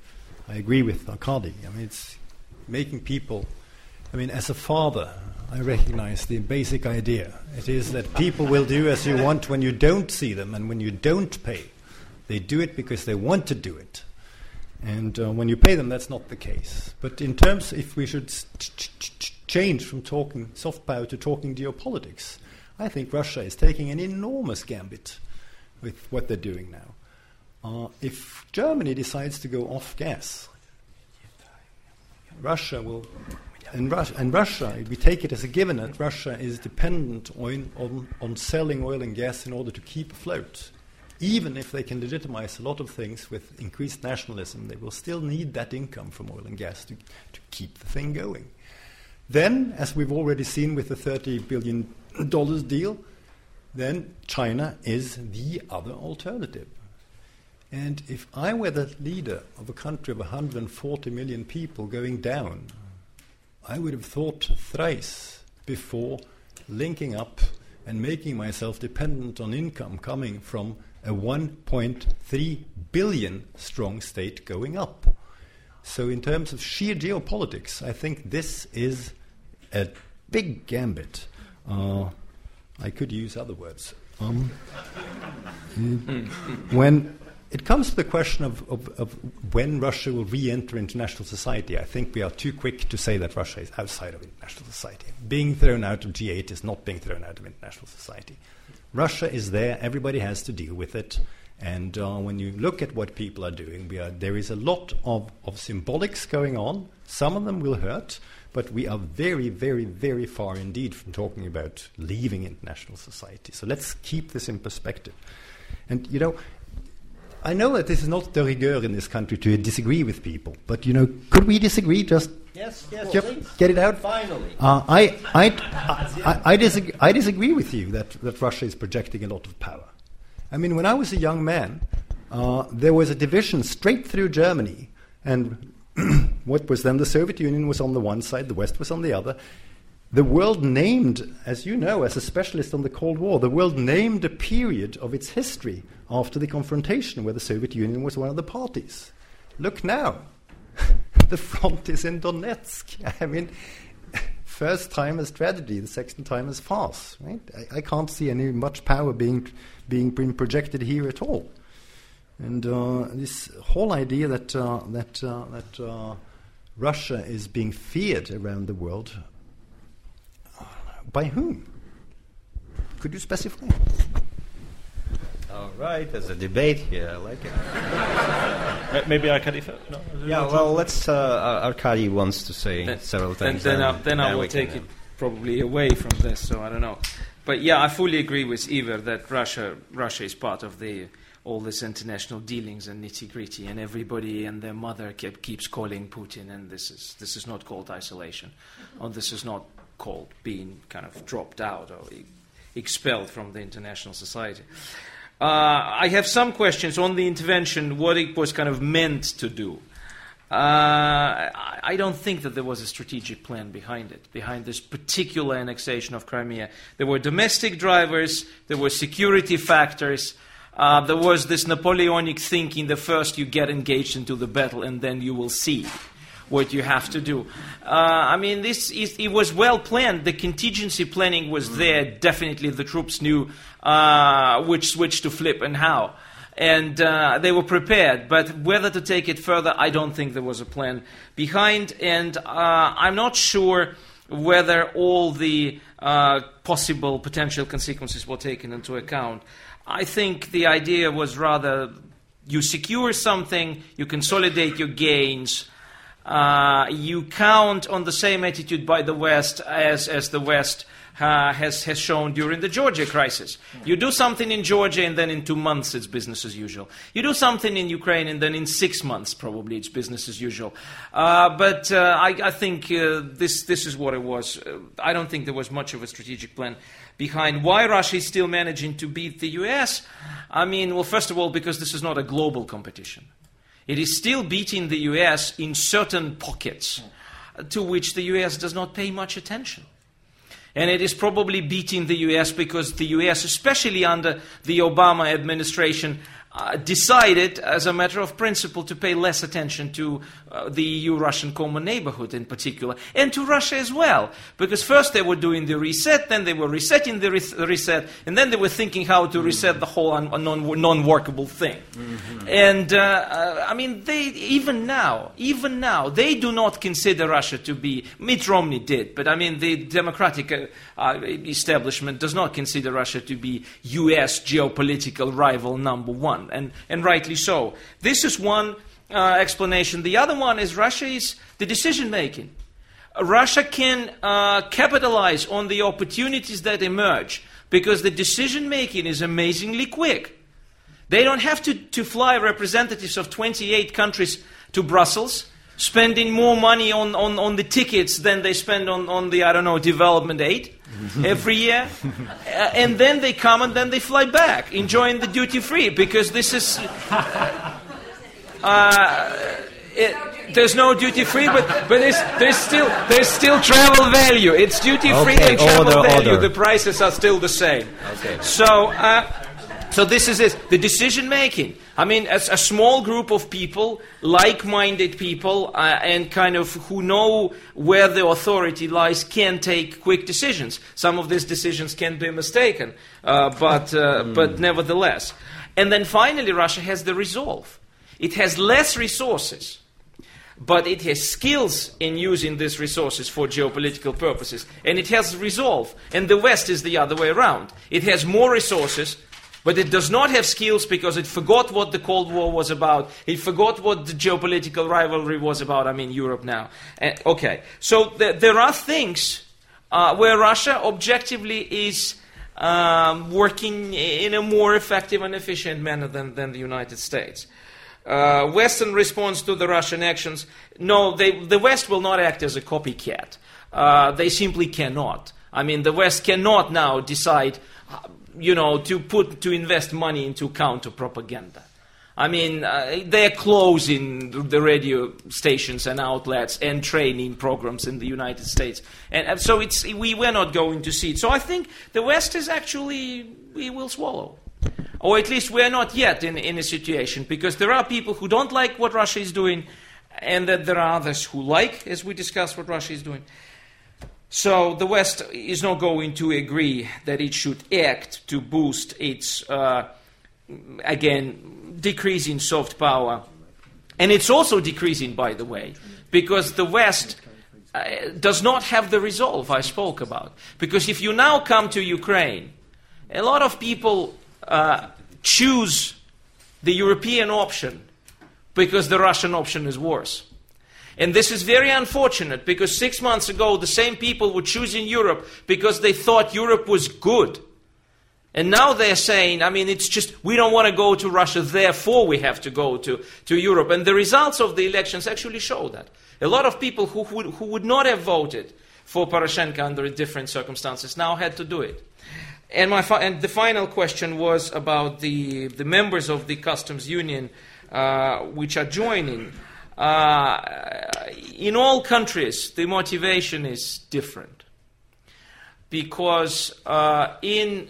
[SPEAKER 2] I agree with Arkady. I mean, it's making people. I mean, as a father, I recognize the basic idea. It is that people will do as you want when you don't see them and when you don't pay. They do it because they want to do it. And uh, when you pay them, that's not the case. But in terms, if we should change from talking soft power to talking geopolitics. I think Russia is taking an enormous gambit with what they're doing now. Uh, if Germany decides to go off gas, Russia will. And, Rus- and Russia, we take it as a given that Russia is dependent on, on, on selling oil and gas in order to keep afloat. Even if they can legitimize a lot of things with increased nationalism, they will still need that income from oil and gas to, to keep the thing going. Then, as we've already seen with the $30 billion deal, then China is the other alternative. And if I were the leader of a country of 140 million people going down, I would have thought thrice before linking up and making myself dependent on income coming from a 1.3 billion strong state going up. So, in terms of sheer geopolitics, I think this is a big gambit. Uh, I could use other words. Um, when it comes to the question of, of, of when Russia will re enter international society, I think we are too quick to say that Russia is outside of international society. Being thrown out of G8 is not being thrown out of international society. Russia is there, everybody has to deal with it. And uh, when you look at what people are doing, are, there is a lot of, of symbolics going on. Some of them will hurt, but we are very, very, very far indeed from talking about leaving international society. So let's keep this in perspective. And, you know, I know that this is not de rigueur in this country to disagree with people, but, you know, could we disagree just
[SPEAKER 1] Yes, yes,
[SPEAKER 2] Get it out?
[SPEAKER 1] Finally.
[SPEAKER 2] Uh, I, I, I, I, disagree, I disagree with you that, that Russia is projecting a lot of power. I mean, when I was a young man, uh, there was a division straight through Germany, and what was then the Soviet Union was on the one side, the West was on the other. The world named, as you know, as a specialist on the Cold War, the world named a period of its history after the confrontation where the Soviet Union was one of the parties. Look now. the front is in Donetsk. I mean, first time as tragedy, the second time as farce. Right? I, I, can't see any much power being, being, projected here at all. And uh, this whole idea that, uh, that, uh, that uh, Russia is being feared around the world, uh, by whom? Could you specify?
[SPEAKER 1] All right, there's a debate here. I like
[SPEAKER 4] it. Maybe Arkady. No,
[SPEAKER 1] yeah, well, let's. Uh, Arkady wants to say
[SPEAKER 3] then,
[SPEAKER 1] several things.
[SPEAKER 3] Then, then, then I will take it probably away from this. So I don't know, but yeah, I fully agree with Iver that Russia, Russia is part of the all this international dealings and nitty gritty, and everybody and their mother kept, keeps calling Putin, and this is this is not called isolation, or this is not called being kind of dropped out or expelled from the international society. Uh, I have some questions on the intervention, what it was kind of meant to do. Uh, I don't think that there was a strategic plan behind it, behind this particular annexation of Crimea. There were domestic drivers, there were security factors, uh, there was this Napoleonic thinking that first you get engaged into the battle and then you will see. what you have to do. Uh, I mean, this is, it was well planned. The contingency planning was there. Definitely, the troops knew uh, which switch to flip and how. And uh, they were prepared, but whether to take it further, I don't think there was a plan behind. And uh, I'm not sure whether all the uh, possible potential consequences were taken into account. I think the idea was rather you secure something, you consolidate your gains, uh, you count on the same attitude by the West as, as the West uh, has, has shown during the Georgia crisis. You do something in Georgia, and then in two months it's business as usual. You do something in Ukraine, and then in six months probably it's business as usual. Uh, but uh, I, I, think uh, this, this is what it was. Uh, I don't think there was much of a strategic plan behind why Russia is still managing to beat the US. I mean, well, first of all, because this is not a global competition. It is still beating the US in certain pockets to which the US does not pay much attention. And it is probably beating the US because the US, especially under the Obama administration, uh, decided, as a matter of principle, to pay less attention to uh, the EU Russian common neighborhood in particular, and to Russia as well. Because first they were doing the reset, then they were resetting the re- reset, and then they were thinking how to reset the whole un- non workable thing. Mm-hmm. And uh, uh, I mean, they, even now, even now, they do not consider Russia to be, Mitt Romney did, but I mean, the Democratic uh, uh, establishment does not consider Russia to be US geopolitical rival number one and, and rightly so. This is one uh, explanation. The other one is Russia is the decision making. Russia can uh, capitalize on the opportunities that emerge because the decision making is amazingly quick. They don't have to, to fly representatives of 28 countries to Brussels, spending more money on, on, on the tickets than they spend on, on the, I don't know, development aid. every year, uh, and then they come and then they fly back, enjoying the duty free because this is. Uh, it, there's no duty free, but but there's, there's still there's still travel value. It's duty free okay, and travel order, value. Order. The prices are still the same. Okay. So. Uh, so this is it. The decision making. I mean, as a small group of people, like-minded people, uh, and kind of who know where the authority lies, can take quick decisions. Some of these decisions can be mistaken, uh, but uh, mm. but nevertheless. And then finally, Russia has the resolve. It has less resources but it has skills in using these resources for geopolitical purposes. And it has resolve. And the West is the other way around. It has more resources, but it does not have skills because it forgot what the Cold War was about. It forgot what the geopolitical rivalry was about. I mean, Europe now. Uh, okay. So th- there are things uh, where Russia objectively is um, working in a more effective and efficient manner than, than the United States. Uh, Western response to the Russian actions, no, they, the West will not act as a copycat. Uh, they simply cannot. I mean, the West cannot now decide you know, to put to invest money into counter propaganda. I mean, uh, they're closing the radio stations and outlets and training programs in the United States, and, and so it's we were not going to see it. So I think the West is actually we will swallow, or at least we're not yet in in a situation because there are people who don't like what Russia is doing, and that there are others who like, as we discussed, what Russia is doing. So the West is not going to agree that it should act to boost its, uh, again, decreasing soft power. And it's also decreasing, by the way, because the West uh, does not have the resolve I spoke about. Because if you now come to Ukraine, a lot of people uh, choose the European option because the Russian option is worse. And this is very unfortunate because six months ago, the same people were choosing Europe because they thought Europe was good. And now they're saying, I mean, it's just, we don't want to go to Russia, therefore we have to go to, to Europe. And the results of the elections actually show that. A lot of people who would, who would not have voted for Poroshenko under different circumstances now had to do it. And, my fi- and the final question was about the, the members of the customs union uh, which are joining. Uh, in all countries, the motivation is different. Because uh, in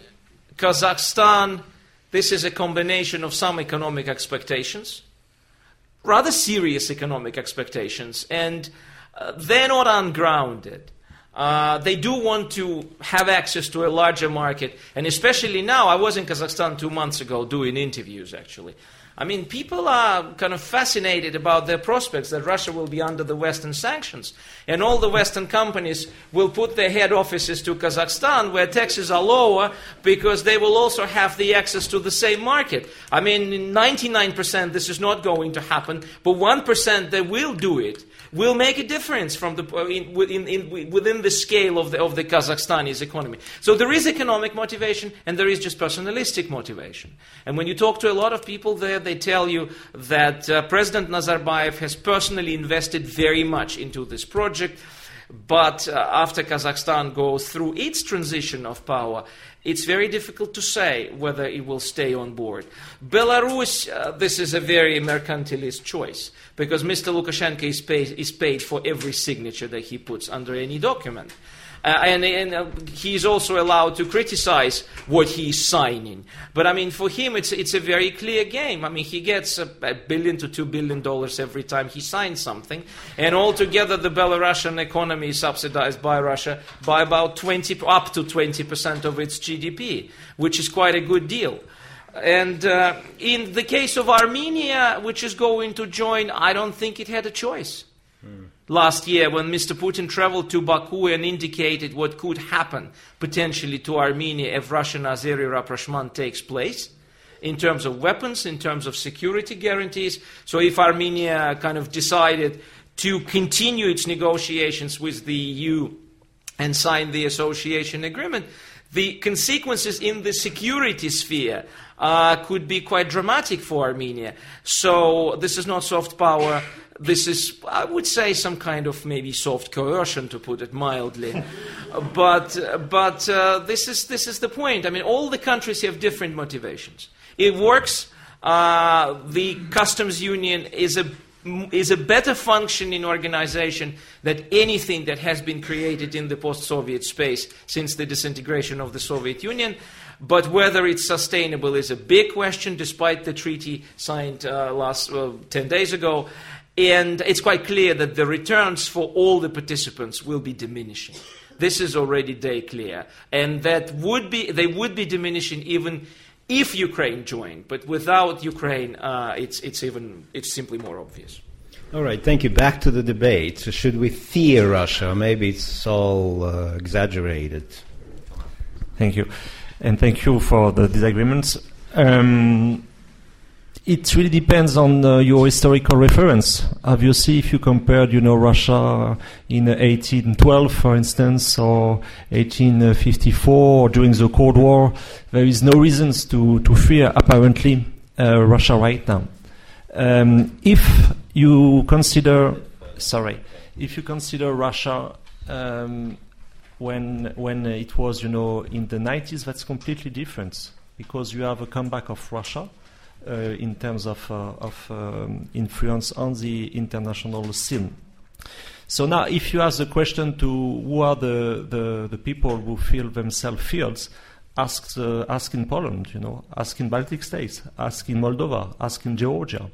[SPEAKER 3] Kazakhstan, this is a combination of some economic expectations. rather serious economic expectations, and uh, they're not ungrounded. Uh, they do want to have access to a larger market, and especially now. I was in Kazakhstan two months ago doing interviews, actually. I mean, people are kind of fascinated about their prospects that Russia will be under the Western sanctions. And all the Western companies will put their head offices to Kazakhstan where taxes are lower because they will also have the access to the same market. I mean, 99% this is not going to happen, but 1% they will do it will make a difference from the, uh, in, in, in, within the scale of the, of the Kazakhstani's economy. So there is economic motivation and there is just personalistic motivation. And when you talk to a lot of people there, they tell you that uh, President Nazarbayev has personally invested very much into this project. But uh, after Kazakhstan goes through its transition of power, it's very difficult to say whether it will stay on board. Belarus, uh, this is a very mercantilist choice because Mr. Lukashenko is paid, is paid for every signature that he puts under any document. Uh, and, and uh, he's also allowed to criticize what he's signing. But I mean, for him, it's, it's a very clear game. I mean, he gets a, a billion to two billion dollars every time he signs something. And altogether, the Belarusian economy is subsidized by Russia by about 20, up to 20% of its GDP, which is quite a good deal. And uh, in the case of Armenia, which is going to join, I don't think it had a choice. Last year, when Mr. Putin traveled to Baku and indicated what could happen potentially to Armenia if Russian Azeri rapprochement takes place, in terms of weapons, in terms of security guarantees. So, if Armenia kind of decided to continue its negotiations with the EU and sign the association agreement, the consequences in the security sphere uh, could be quite dramatic for Armenia. So this is not soft power. This is, I would say, some kind of maybe soft coercion, to put it mildly. but but uh, this, is, this is the point. I mean, all the countries have different motivations. It works. Uh, the customs union is a is a better functioning organization than anything that has been created in the post Soviet space since the disintegration of the Soviet Union. But whether it's sustainable is a big question, despite the treaty signed uh, last uh, 10 days ago. And it's quite clear that the returns for all the participants will be diminishing. This is already day clear. And that would be, they would be diminishing even if Ukraine joined. But without Ukraine, uh, it's, it's, even, it's simply more obvious.
[SPEAKER 1] All right, thank you. Back to the debate. So should we fear Russia? Maybe it's all uh, exaggerated.
[SPEAKER 4] Thank you and thank you for the disagreements. Um, it really depends on uh, your historical reference. Obviously, if you compared, you know, Russia in 1812, for instance, or 1854, or during the Cold War, there is no reasons to, to fear, apparently, uh, Russia right now. Um, if you consider, sorry, if you consider Russia um, when when it was you know in the 90s that's completely different because you have a comeback of Russia in terms of uh, of um, influence on the international scene. So now, if you ask the question to who are the, the, the people who feel themselves feared, ask, uh, ask in Poland, you know, ask in Baltic states, ask in Moldova, ask in Georgia.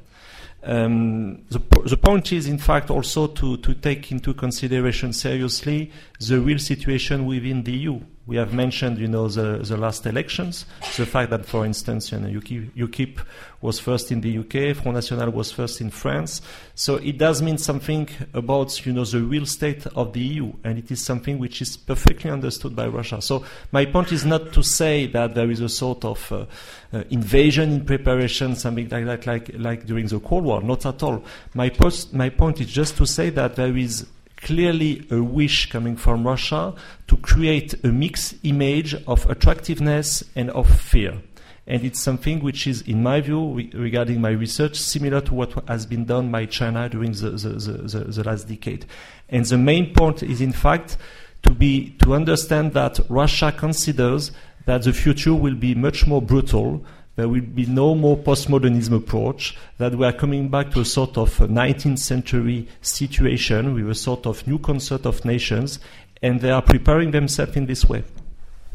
[SPEAKER 4] Um, the, the, point is, in fact, also to, to take into consideration seriously the real situation within the EU. We have mentioned, you know, the, the last elections, the fact that, for instance, you know, UKIP, UKIP was first in the UK, Front National was first in France. So it does mean something about, you know, the real state of the EU, and it is something which is perfectly understood by Russia. So my point is not to say that there is a sort of uh, uh, invasion in preparation, something like that, like, like during the Cold War. Not at all. My, post, my point is just to say that there is clearly a wish coming from Russia to create a mixed image of attractiveness and of fear. And it's something which is, in my view, re- regarding my research, similar to what has been done by China during the, the, the, the, last decade. And the main point is, in fact, to, be, to understand that Russia considers that the future will be much more brutal there will be no more postmodernism approach, that we are coming back to a sort of 19th century situation with a sort of new concert of nations, and they are preparing themselves in this way.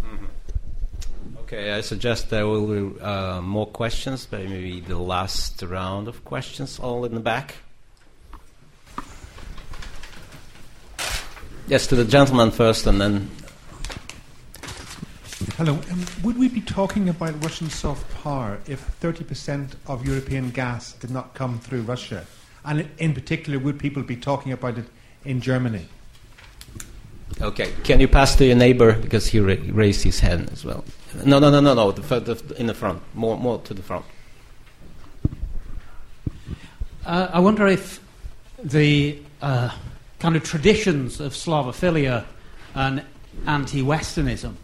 [SPEAKER 1] Mm-hmm. Okay, I suggest there will be uh, more questions, but maybe the last round of questions, all in the back. Yes, to the gentleman first, and then.
[SPEAKER 14] Hello. Um, would we be talking about Russian soft power if 30% of European gas did not come through Russia? And in particular, would people be talking about it in Germany?
[SPEAKER 1] Okay, can you pass to your neighbor because he ra- raised his hand as well? No, no, no, no, no. The, f- the, in the front, more, more to the front.
[SPEAKER 15] Uh, I wonder if the uh, kind of traditions of Slavophilia and anti-Westernism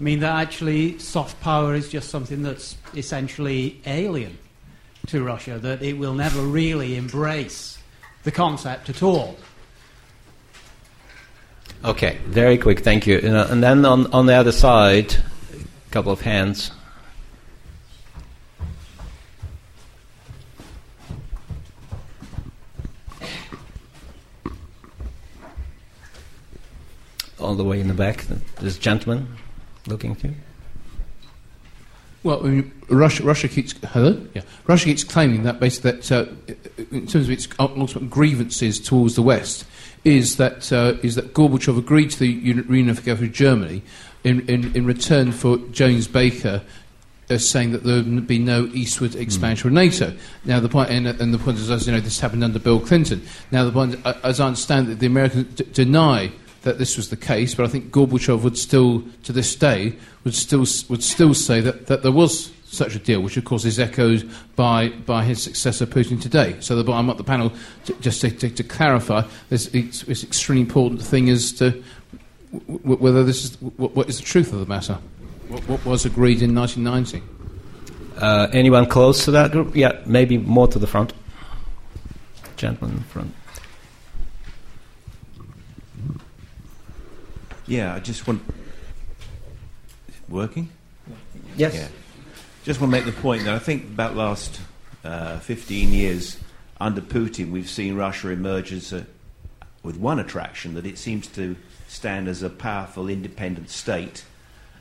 [SPEAKER 15] mean that actually soft power is just something that's essentially alien to Russia, that it will never really embrace the concept at all.
[SPEAKER 1] Okay, very quick, thank you. And, uh, then on, on the other side, a couple of hands. All the way in the back, this gentleman looking to.
[SPEAKER 16] Well, I mean, Russia, Russia keeps hello, yeah. Russia keeps claiming that basically that uh, in terms of its ultimate grievances towards the West is that uh, is that Gorbachev agreed to the reunification of Germany in, in, in return for James Baker uh, saying that there would be no eastward expansion mm. of NATO. Now the point, and, and, the point is, as you know, this happened under Bill Clinton. Now the point, uh, as I understand it, the Americans d- deny that this was the case, but I think Gorbachev would still, to this day, would still would still say that, that there was such a deal, which of course is echoed by, by his successor Putin today. So the, I'm at the panel to, just to, to, to clarify this, this extremely important thing as to w- whether this is w- what is the truth of the matter. What, what was agreed in 1990?
[SPEAKER 1] Uh, anyone close to that group? Yeah, maybe more to the front. Gentleman in front.
[SPEAKER 17] Yeah, I just want. Working?
[SPEAKER 1] Yes.
[SPEAKER 17] Yeah. Just want to make the point that I think about last uh, 15 years under Putin, we've seen Russia emerge as a, with one attraction that it seems to stand as a powerful, independent state,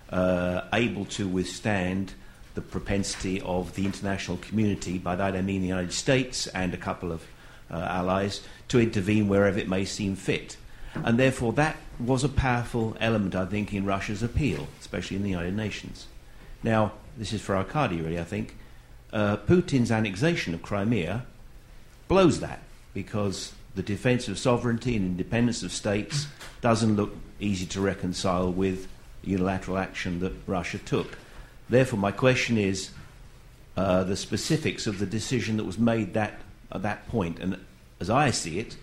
[SPEAKER 17] uh, able to withstand the propensity of the international community. By that I mean the United States and a couple of uh, allies to intervene wherever it may seem fit. And therefore, that was a powerful element, I think, in Russia's appeal, especially in the United Nations. Now, this is for Arkady, really, I think. Uh, Putin's annexation of Crimea blows that because the defense of sovereignty and independence of states doesn't look easy to reconcile with unilateral action that Russia took. Therefore, my question is uh, the specifics of the decision that was made that, at that point. And as I see it,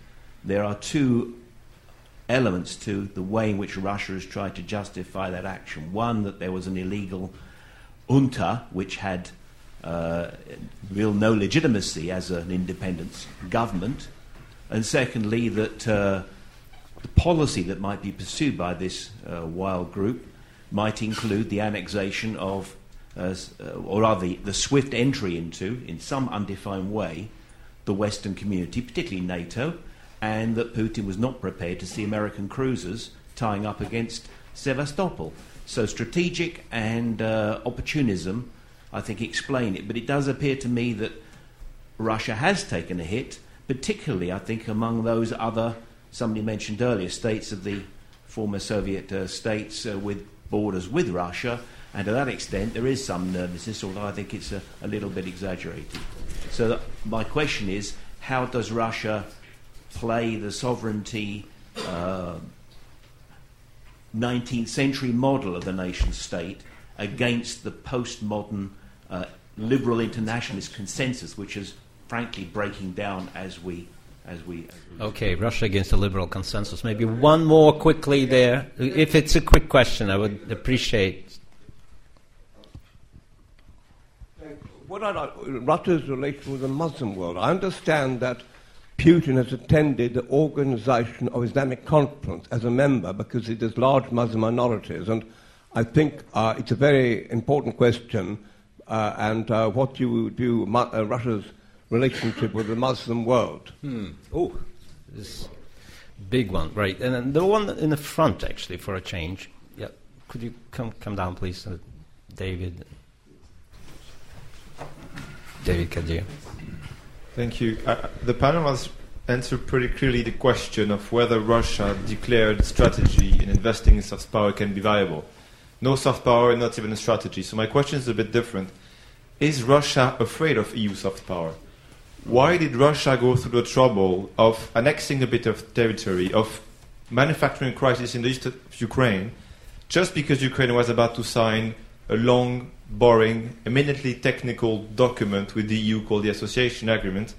[SPEAKER 17] there are two elements to the way in which Russia has tried to justify that action. One, that there was an illegal junta which had uh, real no legitimacy as an independent government, and secondly, that uh, the policy that might be pursued by this uh, wild group might include the annexation of, uh, uh, or rather, the swift entry into, in some undefined way, the Western community, particularly NATO and that Putin was not prepared to see American cruisers tying up against Sevastopol. So strategic and uh, opportunism, I think, explain it. But it does appear to me that Russia has taken a hit, particularly, I think, among those other, somebody mentioned earlier, states of the former Soviet uh, states uh, with borders with Russia. And to that extent, there is some nervousness, although I think it's a, a little bit exaggerated. So, my question is how does Russia play the sovereignty uh, 19th century model of the nation state against the postmodern uh, liberal internationalist consensus, which is frankly breaking down as we. As we, as we
[SPEAKER 1] okay, Russia against the liberal consensus. Maybe one more quickly there. If it's a quick question, I would appreciate.
[SPEAKER 18] What I like, Russia's relation with the Muslim world. I understand that Putin has attended the Organization of Islamic Conference as a member because it has large Muslim minorities. And I think uh, it's a very important question uh, and uh, what you do, uh, Russia's relationship with the Muslim world.
[SPEAKER 1] Hmm. Oh, this big one, right? And then the one in the front, actually, for a change. Yeah, could you come come down, please? Uh, David. David Cadier.
[SPEAKER 19] Thank you. Uh, the panel has answered pretty clearly the question of whether Russia declared strategy in investing in soft power can be viable. No soft power, not even a strategy. So my question is a bit different. Is Russia afraid of EU soft power? Why did Russia go through the trouble of annexing a bit of territory, of manufacturing crisis in the east of Ukraine, just because Ukraine was about to sign a long, boring, eminently technical document with the EU called the Association Agreement,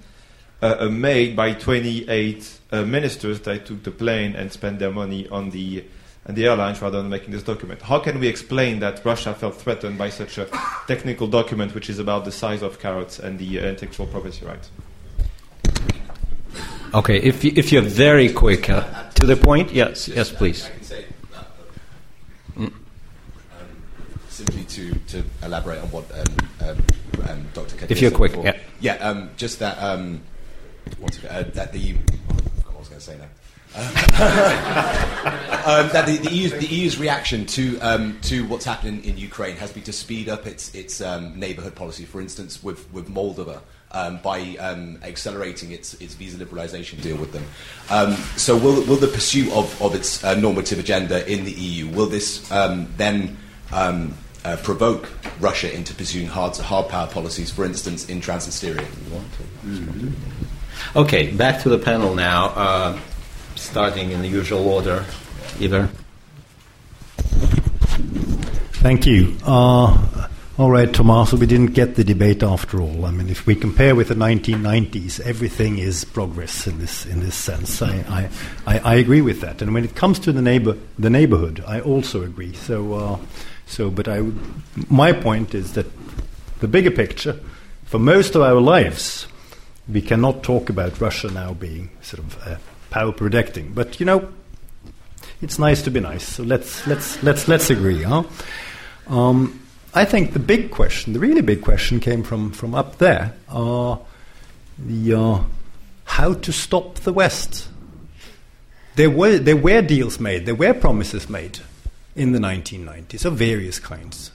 [SPEAKER 19] uh, uh, made by 28 uh, ministers that took the plane and spent their money on the, on the airlines rather than making this document. How can we explain that Russia felt threatened by such a technical document, which is about the size of carrots and the uh, intellectual property rights?
[SPEAKER 1] Okay, if, you, if you're very quick, uh, to the point, yes, yes, please.
[SPEAKER 20] Mm. Um, simply to, elaborate on what um, um, um Dr. Cadier
[SPEAKER 1] If you're quick,
[SPEAKER 20] before.
[SPEAKER 1] yeah.
[SPEAKER 20] Yeah, um, just that, um, uh, that the. Oh, I was going to say now. um, that the, the, EU's, the, EU's, reaction to um, to what's happening in Ukraine has been to speed up its its um, neighbourhood policy. For instance, with with Moldova, um, by um, accelerating its, its visa liberalisation deal with them. Um, so, will, will the pursuit of, of its uh, normative agenda in the EU will this um, then um, uh, provoke Russia into pursuing hard, hard power policies, for instance, in Transnistria?
[SPEAKER 1] Mm-hmm. Okay, back to the panel now, uh, starting in the usual order. Iver.
[SPEAKER 2] Thank you. Uh, all right, Tommaso, we didn't get the debate after all. I mean, if we compare with the 1990s, everything is progress in this in this sense. I, I, I, agree with that. And when it comes to the neighbor the neighborhood, I also agree. So, uh, so, but I, my point is that the bigger picture, for most of our lives, we cannot talk about Russia now being sort of uh, power protecting. But you know, it's nice to be nice. So let's let's let's let's agree, huh? Um, I think the big question, the really big question, came from, from up there. Uh, the uh, how to stop the West. There were there were deals made, there were promises made in the 1990s of various kinds,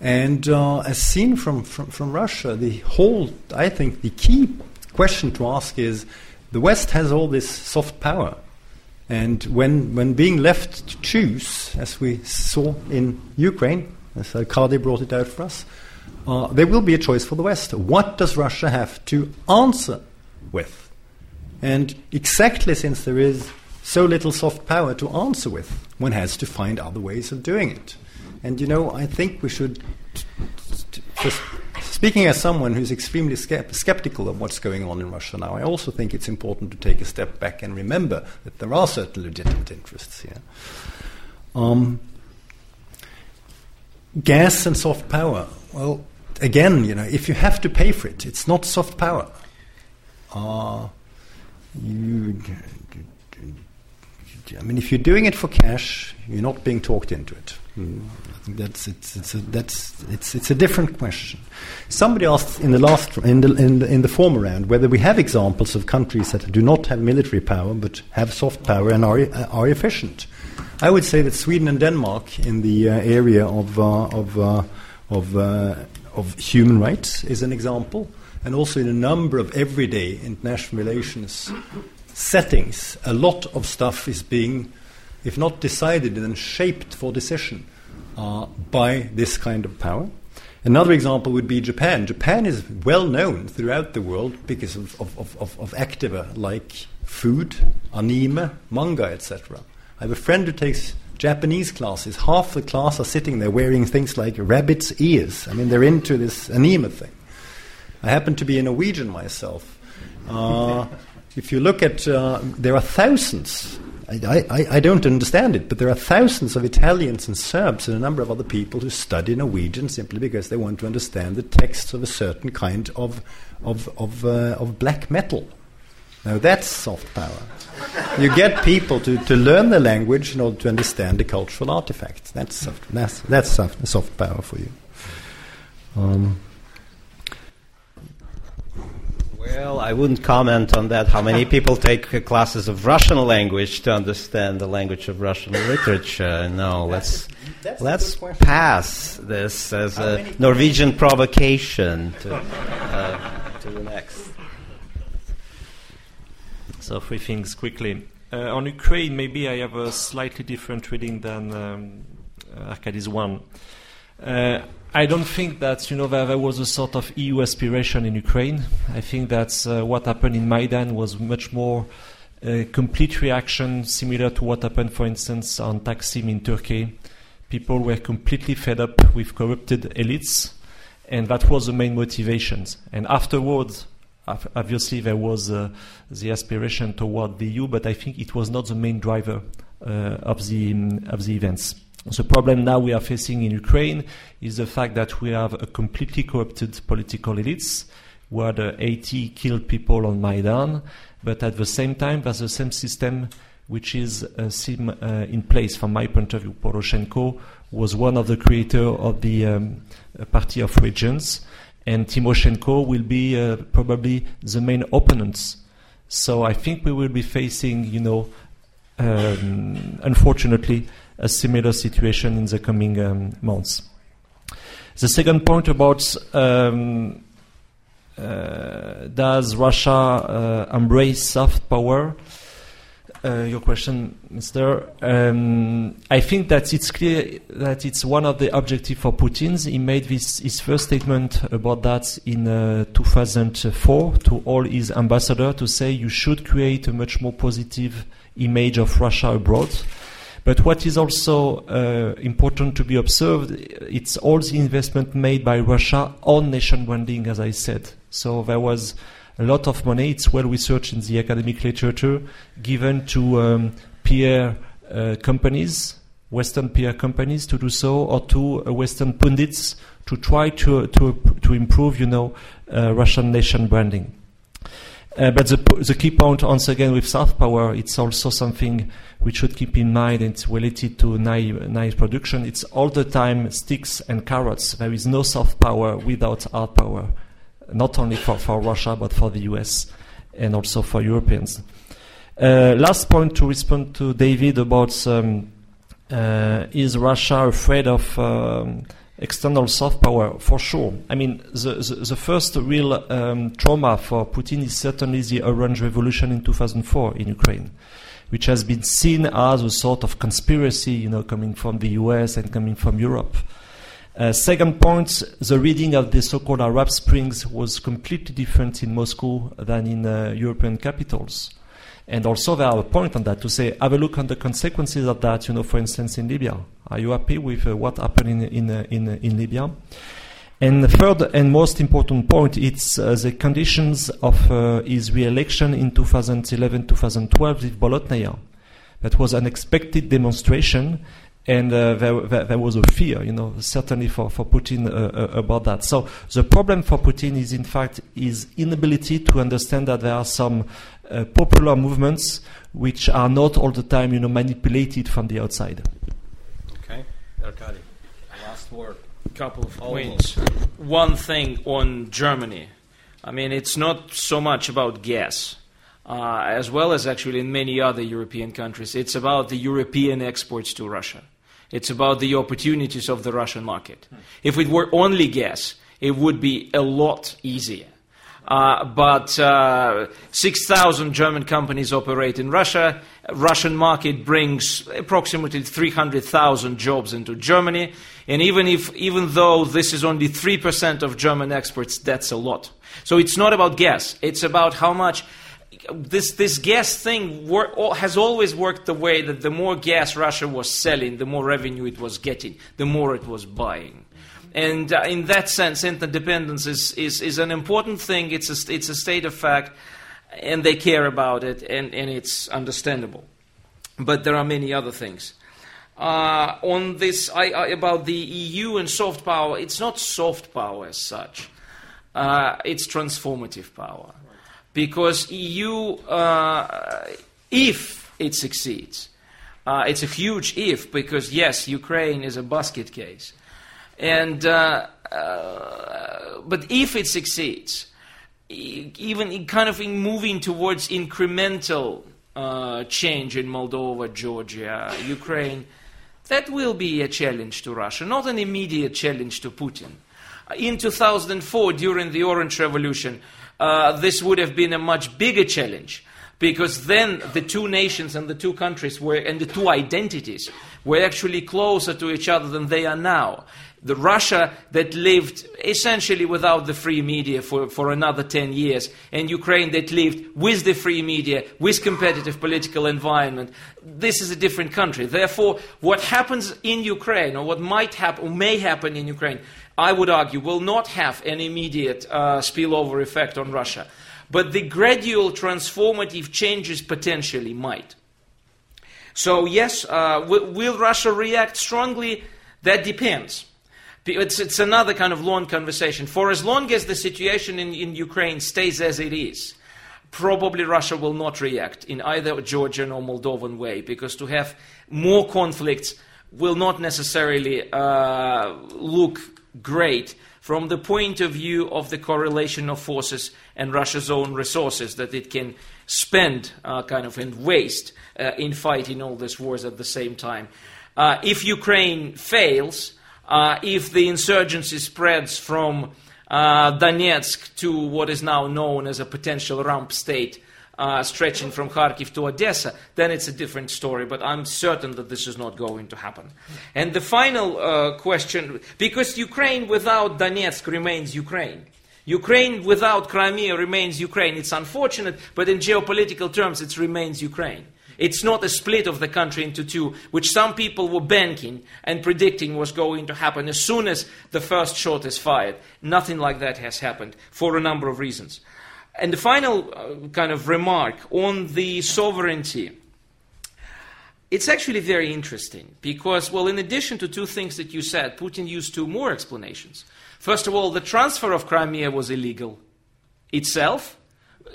[SPEAKER 2] and uh, as seen from, from from Russia, the whole I think the key question to ask is the West has all this soft power. And when, when being left to choose, as we saw in Ukraine, as Arkady brought it out for us, uh, there will be a choice for the West. What does Russia have to answer with? And exactly since there is so little soft power to answer with, one has to find other ways of doing it. And you know, I think we should, just speaking as someone who's extremely skeptical of what's going on in Russia now, I also think it's important to take a step back and remember that there are certain legitimate interests here. Um, gas and soft power. Well, again, you know, if you have to pay for it, it's not soft power. Uh, you, I mean, if you're doing it for cash, you're not being talked into it. I think that's it's it's a, that's it's it's a different question. Somebody asked in the last in the, in the in the former round whether we have examples of countries that do not have military power but have soft power and are are efficient. I would say that Sweden and Denmark, in the uh, area of uh, of uh, of, uh, of human rights, is an example, and also in a number of everyday international relations settings, a lot of stuff is being, if not decided, then shaped for decision uh, by this kind of power. Another example would be Japan. Japan is well known throughout the world because of, of, of, of activa like food, anime, manga, etc. I have a friend who takes Japanese classes. Half the class are sitting there wearing things like rabbit's ears. I mean, they're into this anime thing. I happen to be a Norwegian myself. Uh, if you look at, uh, there are thousands. I, I, I, don't understand it, but there are thousands of Italians and Serbs and a number of other people who study Norwegian simply because they want to understand the texts of a certain kind of, of, of, uh, of black metal. Now that's soft power. You get people to, to learn the language in order to understand the cultural artifacts. That's soft, that's, that's soft, soft power for you. Um,
[SPEAKER 1] well, I wouldn't comment on that. How many people take classes of Russian language to understand the language of Russian literature? No, let's That's Let's pass this as How a Norwegian provocation to, uh, to the next.
[SPEAKER 4] So, three things quickly. Uh, on Ukraine, maybe I have a slightly different reading than um, Arkady's one. Uh, I don't think that you know there, there, was a sort of EU aspiration in Ukraine. I think that uh, what happened in Maidan was much more a complete reaction, similar to what happened, for instance, on Taksim in Turkey. People were completely fed up with corrupted elites, and that was the main motivation. And afterwards, obviously, there was uh, the aspiration toward the EU, but I think it was not the main driver uh, of the of the events. The problem now we are facing in Ukraine is the fact that we have a completely corrupted political elites where the 80 killed people on Maidan, but at the same time there's the same system which is uh, sim, uh, in place from my point of view. Poroshenko was one of the creators of the um, Party of Regions, and Tymoshenko will be uh, probably the main opponents. So I think we will be facing, you know, um, unfortunately, a similar situation in the coming um, months. The second point about um, uh, does Russia uh, embrace soft power? Uh, your question, Mr. Um, I think that it's clear that it's one of the objectives for Putin. He made this, his first statement about that in uh, 2004 to all his ambassadors to say you should create a much more positive image of Russia abroad. But what is also uh, important to be observed, it's all the investment made by Russia on nation branding, as I said. So there was a lot of money, it's well researched in the academic literature, given to um, PR uh, companies, Western PR companies to do so, or to uh, Western pundits to try to, to, to improve, you know, uh, Russian nation branding. Uh, but the, the key point, once again, with soft power, it's also something we should keep in mind. It's related to knife, production. It's all the time sticks and carrots. There is no soft power without hard power, not only for, for Russia, but for the US and also for Europeans. Uh, last point to respond to David about um, uh, is Russia afraid of um, external soft power, for sure. I mean, the, the, the first real um, trauma for Putin is certainly the Orange Revolution in 2004 in Ukraine, which has been seen as a sort of conspiracy, you know, coming from the US and coming from Europe. Uh, second point, the reading of the so-called Arab Springs was completely different in Moscow than in uh, European capitals. And also there are a point on that to say, have a look on the consequences of that, you know, for instance, in Libya. Are you happy with uh, what happened in, in, uh, in, uh, in Libya? And the third and most important point, it's uh, the conditions of uh, his re-election in 2011-2012 with Bolotnaya. That was an expected demonstration, and uh, there, there, there, was a fear, you know, certainly for, for Putin about that. So the problem for Putin is, in fact, his inability to understand that there are some popular movements which are not all the time, you know, manipulated from the outside.
[SPEAKER 1] Okay Arkady, last word.
[SPEAKER 3] Couple of points. One thing on Germany. I mean, it's not so much about gas. Uh, as well as actually in many other European countries. It's about the European exports to Russia. It's about the opportunities of the Russian market. If it were only gas, it would be a lot easier. Uh, but uh, 6,000 German companies operate in Russia. Russian market brings approximately 300,000 jobs into Germany. And even if, even though this is only 3% of German exports, that's a lot. So it's not about gas. It's about how much this, this gas thing wor- has always worked the way that the more gas Russia was selling, the more revenue it was getting, the more it was buying. And uh, in that sense, interdependence is, is, is an important thing. It's a, it's a state of fact, and they care about it, and, and it's understandable. But there are many other things. Uh, on this, I, I, about the EU and soft power, it's not soft power as such. Uh, it's transformative power. Because EU, uh, if it succeeds, uh, it's a huge if, because yes, Ukraine is a basket case. And, uh, uh, but if it succeeds, even in kind of in moving towards incremental uh, change in Moldova, Georgia, Ukraine, That will be a challenge to Russia, not an immediate challenge to Putin. In 2004, during the Orange Revolution, uh, this would have been a much bigger challenge because then the two nations and the two countries were, and the two identities were actually closer to each other than they are now. The Russia that lived essentially without the free media for, for another 10 years, and Ukraine that lived with the free media, with competitive political environment. This is a different country. Therefore, what happens in Ukraine, or what might happen, or may happen in Ukraine, I would argue, will not have an immediate uh, spillover effect on Russia. But the gradual transformative changes potentially might. So, yes, uh, w- will Russia react strongly? That depends. It's, it's another kind of long conversation. For as long as the situation in, in Ukraine stays as it is, probably Russia will not react in either Georgian or Moldovan way, because to have more conflicts will not necessarily uh, look great from the point of view of the correlation of forces and Russia's own resources that it can spend uh, kind of and waste uh, in fighting all these wars at the same time. Uh, if Ukraine fails, if the insurgency spreads from uh, Donetsk to what is now known as a potential rump state, uh, stretching from Kharkiv to Odessa, then it's a different story. But I'm certain that this is not going to happen. And the final uh, question because Ukraine without Donetsk remains Ukraine. Ukraine without Crimea remains Ukraine. It's unfortunate, but in geopolitical terms, it remains Ukraine. It's not a split of the country into two, which some people were banking and predicting was going to happen as soon as the first shot is fired. Nothing like that has happened for a number of reasons. And the final uh, kind of remark on the sovereignty. It's actually very interesting because, well, in addition to two things that you said, Putin used two more explanations. First of all, the transfer of Crimea was illegal itself,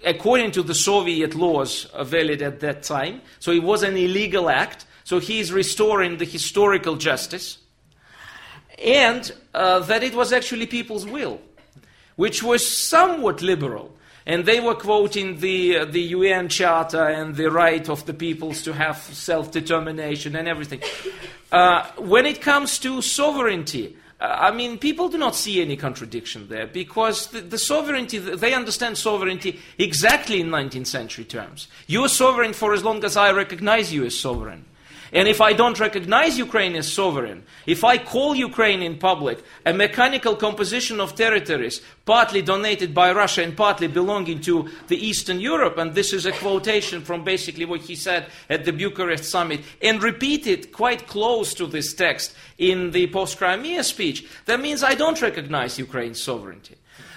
[SPEAKER 3] according to the Soviet laws valid at that time. So it was an illegal act. So he is restoring the historical justice. And uh, that it was actually people's will, which was somewhat liberal. And they were quoting the, uh, the UN Charter and the right of the peoples to have self determination and everything. Uh, when it comes to sovereignty, I mean, people do not see any contradiction there because the, the, sovereignty, they understand sovereignty exactly in 19th century terms. You are sovereign for as long as I recognize you as sovereign. And if I don't recognize Ukraine as sovereign, if I call Ukraine in public a mechanical composition of territories, partly donated by Russia and partly belonging to the Eastern Europe, and this is a quotation from basically what he said at the Bucharest summit, and repeated quite close to this text in the post Crimea speech, that means I don't recognize Ukraine's sovereignty.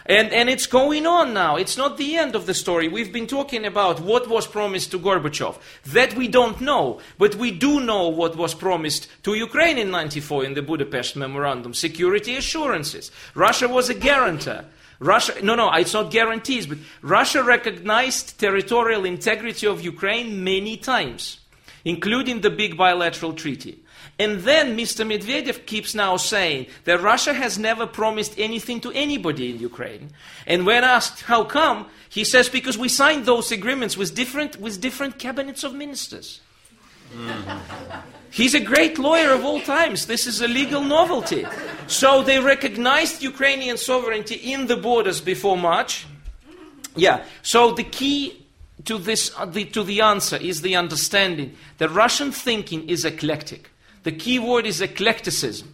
[SPEAKER 3] And, and it's going on now. It's not the end of the story. We've been talking about what was promised to Gorbachev. That we don't know. But we do know what was promised to Ukraine in 94 in the Budapest Memorandum security assurances. Russia was a guarantor. Russia, no, no, it's not guarantees, but Russia recognized territorial integrity of Ukraine many times, including the big bilateral treaty. And then Mr. Medvedev keeps now saying that Russia has never promised anything to anybody in Ukraine. And when asked how come, he says because we signed those agreements with different, with different cabinets of ministers. Mm-hmm. He's a great lawyer of all times. This is a legal novelty. So they recognized Ukrainian sovereignty in the borders before March. Yeah. So the key to this, uh, the, to the answer is the understanding that Russian thinking is eclectic. The key word is eclecticism.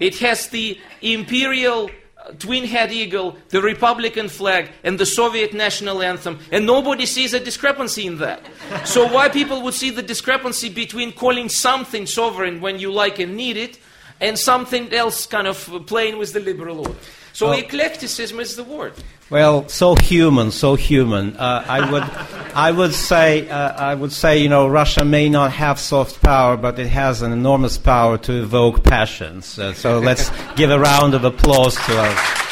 [SPEAKER 3] It has the imperial uh, twin head eagle, the Republican flag, and the Soviet national anthem, and nobody sees a discrepancy in that. So, why people would see the discrepancy between calling something sovereign when you like and need it, and something else kind of playing with the liberal order? So, well, eclecticism is the word.
[SPEAKER 1] Well, so human, so human. Uh, I would, I would say, uh, I would say, you know, Russia may not have soft power, but it has an enormous power to evoke passions. Uh, so let's give a round of applause to us.